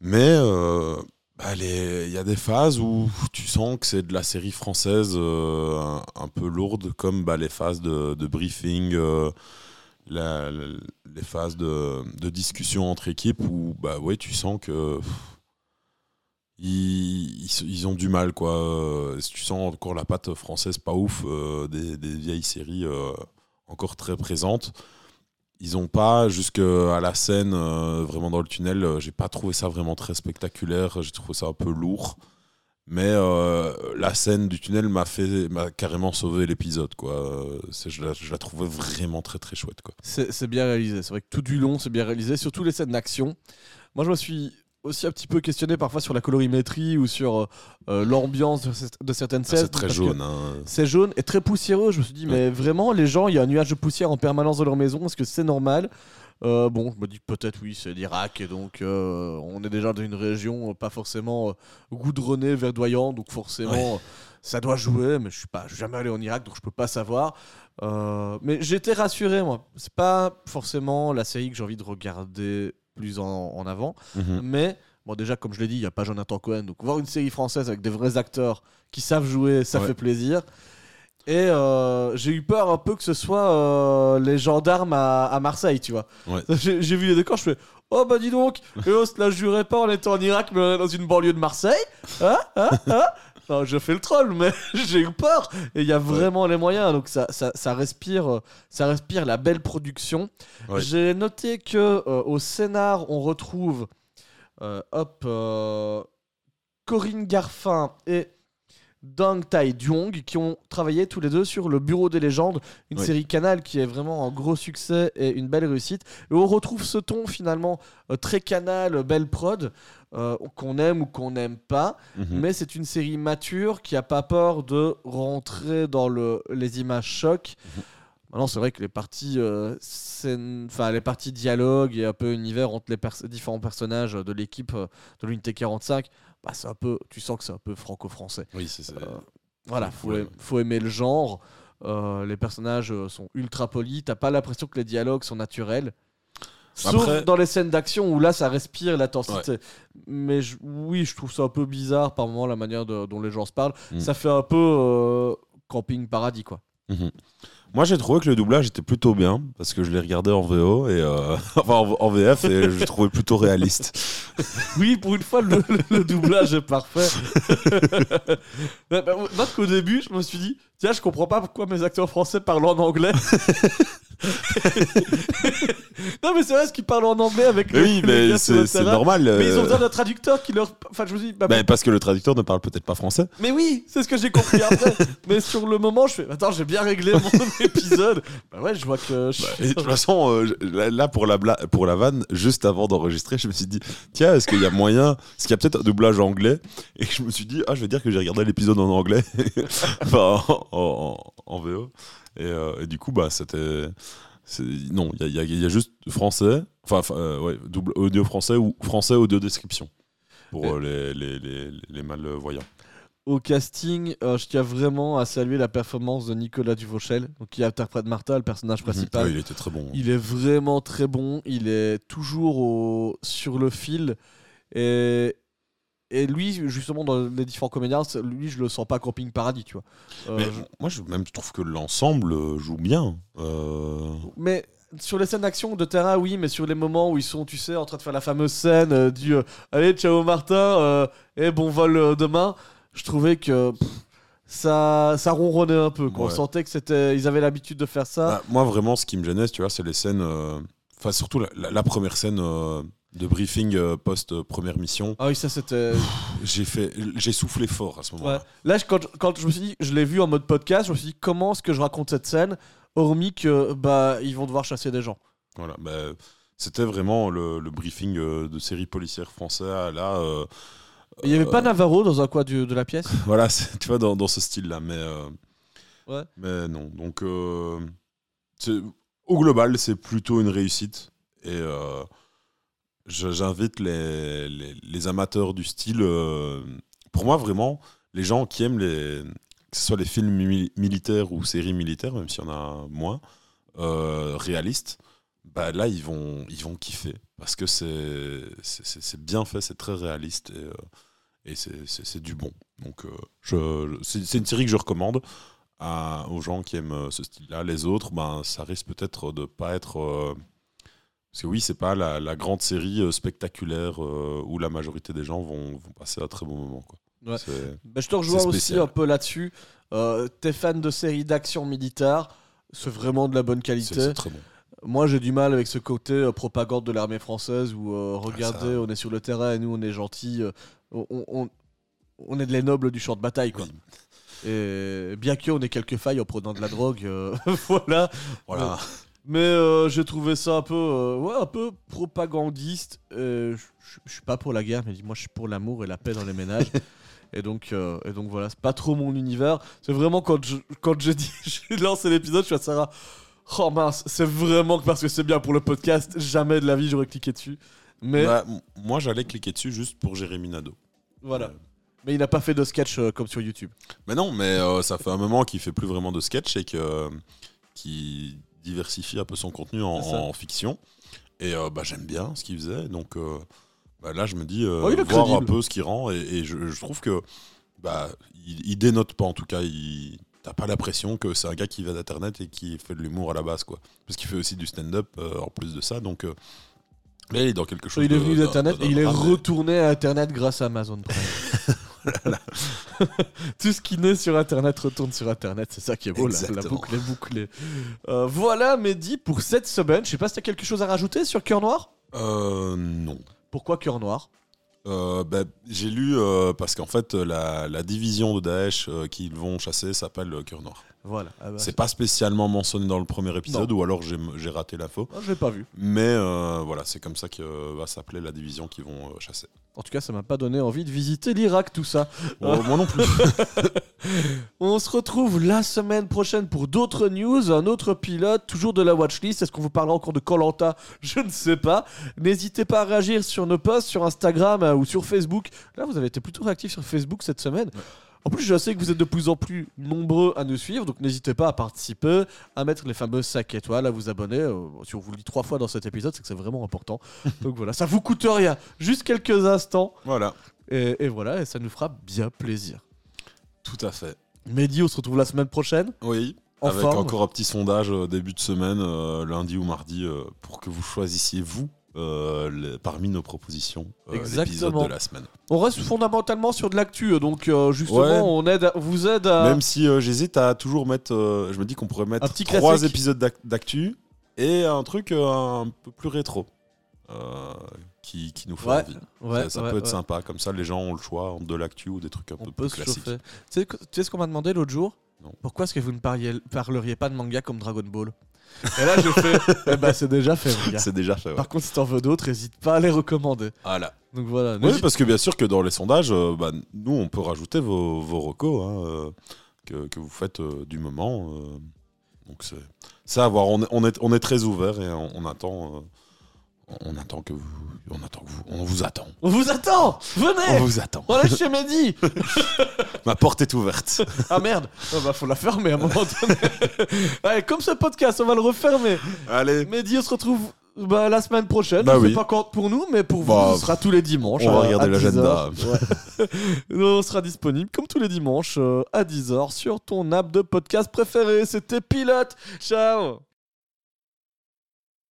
Mais euh, bah, il y a des phases où tu sens que c'est de la série française euh, un, peu lourde, comme bah, les phases de, briefing, euh, les phases de, discussion entre équipes où bah, ouais, tu sens que ils, ont du mal. Quoi. Tu sens encore la patte française pas ouf des, vieilles séries encore très présentes ils ont pas jusqu'à la scène euh, vraiment dans le tunnel euh, j'ai pas trouvé ça vraiment très spectaculaire j'ai trouvé ça un peu lourd mais euh, la scène du tunnel m'a fait m'a carrément sauvé l'épisode quoi Euh, c'est- je la, je trouvais vraiment très très chouette quoi C'est c'est bien réalisé. C'est vrai que tout du long, c'est bien réalisé. Surtout les scènes d'action. Moi, je me suis aussi un petit peu questionné parfois sur la colorimétrie ou sur euh, euh, l'ambiance de, certaines Ah, scènes. c'est très jaune hein. C'est jaune et très poussiéreux. Je me suis dit, mais vraiment, les gens, il y a un nuage de poussière en permanence dans leur maison. Est-ce que c'est normal? Euh, Bon, je me dis peut-être oui, c'est l'Irak et donc euh, on est déjà dans une région pas forcément goudronnée, verdoyante, donc forcément Ouais. ça doit jouer. Mais je suis pas, je suis jamais allé en Irak, donc je peux pas savoir. Mais j'étais rassuré, moi. C'est pas forcément la série que j'ai envie de regarder plus en, en avant, Mhm. mais Bon, déjà, comme je l'ai dit, il n'y a pas Jonathan Cohen. Donc, voir une série française avec des vrais acteurs qui savent jouer, ça Ouais. fait plaisir. Et euh, j'ai eu peur un peu que ce soit euh, les gendarmes à, à Marseille, tu vois. Ouais. [LAUGHS] J'ai vu les décors, je fais Oh bah dis donc, et on se la jurait pas, on était en Irak, mais on est dans une banlieue de Marseille. Hein Hein Hein Je fais le troll, mais [LAUGHS] j'ai eu peur. Et il y a vraiment les moyens, donc ça, ça, ça respire, ça respire la belle production. Ouais. J'ai noté que euh, au scénar, on retrouve euh, hop, euh, Corinne Garfin et Dang Tai Duong qui ont travaillé tous les deux sur Le Bureau des légendes, une Oui. série Canal qui est vraiment un gros succès et une belle réussite. Et on retrouve ce ton finalement euh, très Canal, belle prod, euh, qu'on aime ou qu'on n'aime pas. Mhm. Mais c'est une série mature qui a pas peur de rentrer dans le, les images chocs. Mhm. Maintenant, c'est vrai que les parties, euh, enfin les parties dialogue et un peu univers entre les pers- différents personnages de l'équipe euh, de l'unité 45, bah, c'est un peu, tu sens que c'est un peu franco-français. Oui, c'est ça. Euh, voilà, faut, Ouais, aim- faut aimer le genre. Euh, les personnages euh, sont ultra polis. T'as pas l'impression que les dialogues sont naturels. Sauf Après- dans les scènes d'action où là ça respire l'intensité. Mais je- oui, je trouve ça un peu bizarre par moment la manière de- dont les gens se parlent. Mm. Ça fait un peu euh, camping paradis quoi. Mhm. Moi, j'ai trouvé que le doublage était plutôt bien parce que je l'ai regardé en VO et euh, [LAUGHS] enfin en, en VF et je le trouvais plutôt réaliste. [LAUGHS] Oui, pour une fois, le, le- doublage est parfait. [LAUGHS] Moi, qu'au début, je me suis dit, tiens, je comprends pas pourquoi mes acteurs français parlent en anglais. [LAUGHS] non, mais c'est vrai, ce qu'ils parlent en anglais avec Mais oui, [LAUGHS] les mais c'est normal. Mais ils ont euh, besoin d'un traducteur qui leur. Enfin, je me suis dit, bah, bah, parce que le traducteur ne parle peut-être pas français. mais oui, c'est ce que j'ai compris après. [LAUGHS] mais sur le moment, je fais, attends, j'ai bien réglé mon épisode. Bah ouais, je vois que. je- Et de toute façon, euh, là, là, pour la, bla- pour la vanne, juste avant d'enregistrer, je me suis dit, tiens, est-ce qu'il y a moyen, est-ce qu'il y a peut-être un doublage anglais? Et je me suis dit, ah, je vais dire que j'ai regardé l'épisode en anglais, enfin en, en- en VO. Et, euh, et du coup, bah, c'était. Non, il y a, y y juste français, enfin, euh, ouais, double audio français ou français audio description pour euh, les, les, les, les malvoyants. Au casting, euh, je tiens vraiment à saluer la performance de Nicolas Duvauchel, donc qui interprète Martha, le personnage principal. Ah, il était très bon. Il est vraiment très bon. Il est toujours au- sur le fil. Et, et lui, justement, dans les différents comédiens, lui, je le sens pas camping paradis, tu vois. Euh, Mais je- moi, je, même, je trouve que l'ensemble euh, joue bien. Euh, mais sur les scènes d'action de terrain, oui, mais sur les moments où ils sont, tu sais, en train de faire la fameuse scène euh, du euh, Allez, ciao Martin, euh, et bon vol demain, je trouvais que. pff, ça, ça ronronnait un peu. Quoi. On sentait que c'était, ils avaient l'habitude de faire ça. Bah, moi, vraiment, ce qui me gênait, tu vois, c'est les scènes. Enfin, surtout la, la- la première scène de briefing euh, post-première mission. Ah oui, ça c'était. J'ai fait, j'ai soufflé fort à ce Ouais. moment-là. Là, quand, je- quand je me suis dit, je l'ai vu en mode podcast, je me suis dit, comment est-ce que je raconte cette scène, hormis que bah ils vont devoir chasser des gens. Voilà. bah, c'était vraiment le, le briefing euh, de série policière français. à Là, euh, Il y avait euh, pas Navarro dans un coin de la pièce [LAUGHS] Voilà, tu vois, dans, dans ce style-là. Mais, euh, Ouais. mais non. Donc, euh, au global, c'est plutôt une réussite. Et euh, j'invite les, les, amateurs du style. euh, pour moi, vraiment, les gens qui aiment les, que ce soit les films mi- militaires ou séries militaires, même s'il y en a moins, euh, réalistes, bah là, ils vont, ils vont kiffer. Parce que c'est bien fait, c'est très réaliste. Et, euh, et c'est- du bon. Donc, je, c'est une série que je recommande aux gens qui aiment ce style-là. Les autres, ben, ça risque peut-être de pas être. Parce que oui, c'est pas la, la grande série euh, spectaculaire euh, où la majorité des gens vont, vont passer un très bon moment. Quoi. Ouais. C'est- Bah, Je te rejoins aussi un peu là-dessus. Euh, T'es fan de séries d'action militaire, c'est vraiment de la bonne qualité. c'est très bon. Moi, j'ai du mal avec ce côté euh, propagande de l'armée française où, euh, regardez, on est sur le terrain et nous, on est gentils. on, on- on est de les nobles du champ de bataille, quoi. Oui. Et bien qu'on ait quelques failles en prenant de la drogue, [LAUGHS] voilà. Voilà. Mais euh, j'ai trouvé ça un peu, euh, ouais, un peu propagandiste. Euh, je suis pas pour la guerre, mais moi je suis pour l'amour et la paix dans les ménages. [LAUGHS] et donc, euh, et donc voilà, c'est pas trop mon univers. C'est vraiment quand je, quand [LAUGHS] l'épisode, je suis à Sarah. Oh mince, c'est vraiment parce que c'est bien pour le podcast. Jamais de la vie j'aurais cliqué dessus. Mais Bah, moi, j'allais cliquer dessus juste pour Jérémy Nadeau. voilà. Mais il n'a pas fait de sketch comme sur YouTube. Mais non, mais ça fait un moment qu'il fait plus vraiment de sketch et que qui diversifie un peu son contenu en, fiction. Et euh, bah, j'aime bien ce qu'il faisait, donc euh, bah, là, je me dis, euh, Oh, voir crédible. un peu ce qu'il rend. Et, et je, je trouve que bah, il, il dénote pas, en tout cas. Il, T'as pas l'impression que c'est un gars qui va d'internet et qui fait de l'humour à la base, quoi. Parce qu'il fait aussi du stand-up euh, en plus de ça, donc. là, il est dans quelque chose. Il est venu d'Internet et il est retourné à Internet grâce à Amazon Prime. [LAUGHS] [LAUGHS] Tout ce qui naît sur Internet retourne sur Internet, c'est ça qui est beau, la, boucle est bouclée. Euh, voilà, Mehdi, pour cette semaine. Je sais pas si t'as quelque chose à rajouter sur Cœur Noir? Euh, non. Pourquoi Cœur Noir? Euh, bah, j'ai lu euh, parce qu'en fait la, la division de Daesh euh, qu'ils vont chasser s'appelle le Cœur Noir. Voilà. Ah bah, C'est pas spécialement mentionné dans le premier épisode ou alors j'ai raté l'info. Ah, je l'ai pas vu. Mais euh, voilà, c'est comme ça que euh, va s'appeler la division qu'ils vont euh, chasser. En tout cas, ça m'a pas donné envie de visiter l'Irak, tout ça. Oh, [LAUGHS] moi non plus. [LAUGHS] On se retrouve la semaine prochaine pour d'autres news, un autre pilote, toujours de la watchlist. Est-ce qu'on vous parlera encore de Colanta? Je ne sais pas. N'hésitez pas à réagir sur nos posts sur Instagram euh, ou sur Facebook. Là, vous avez été plutôt réactifs sur Facebook cette semaine. En plus, je sais que vous êtes de plus en plus nombreux à nous suivre, donc n'hésitez pas à participer, à mettre les fameuses 5 étoiles, à vous abonner. Euh, si on vous le dit trois fois dans cet épisode, c'est que c'est vraiment important. [LAUGHS] donc voilà, ça vous coûte rien, juste quelques instants, voilà, et, et voilà, et ça nous fera bien plaisir. tout à fait. Mehdi, on se retrouve la semaine prochaine. Oui. En avec forme. encore un petit sondage euh, début de semaine, euh, lundi ou mardi, pour que vous choisissiez vous euh, parmi nos propositions euh, l'épisode Exactement. de la semaine. On reste fondamentalement sur de l'actu, donc euh, justement, Ouais. on aide, à- vous aide à. Même si euh, j'hésite à toujours mettre, euh, je me dis qu'on pourrait mettre Un petit trois classique. épisodes d'ac- d'actu et un truc euh, un peu plus rétro euh, qui, qui nous fait Ouais, envie. ouais, ça ça ouais, peut être ouais. sympa, comme ça les gens ont le choix entre de l'actu ou des trucs un On peu peut plus se classiques. chauffer. Tu sais, que- tu sais ce qu'on m'a demandé l'autre jour? Non. Pourquoi est-ce que vous ne parliez, parleriez pas de manga comme Dragon Ball? Et là, j'ai fait [LAUGHS] Eh ben, c'est déjà fait, mon gars. C'est déjà fait. ouais. Par contre, si t'en veux d'autres, n'hésite pas à les recommander. Voilà. Donc voilà. Oui, parce que bien sûr que dans les sondages, euh, bah, nous on peut rajouter vos, vos recos hein, euh, que, que vous faites euh, du moment. euh. donc c'est à voir. On est, on est, on est très ouvert et on, on attend. Euh, on attend que vous. On attend que vous. On vous attend. On vous attend On Venez vous attend. On est chez Mehdi Ma porte est ouverte. [LAUGHS] Ah merde Ah bah, Faut la fermer à un moment donné. [LAUGHS] Allez, comme ce podcast, on va le refermer. Allez. Mehdi, on se retrouve bah, la semaine prochaine. Bah oui. pas quand pour nous, mais pour vous, Bah, ce sera tous les dimanches. on va à- regarder l'agenda. 10 heures. Ouais. [LAUGHS] on sera disponible comme tous les dimanches euh, à 10h sur ton app de podcast préféré. C'était Pilote. Ciao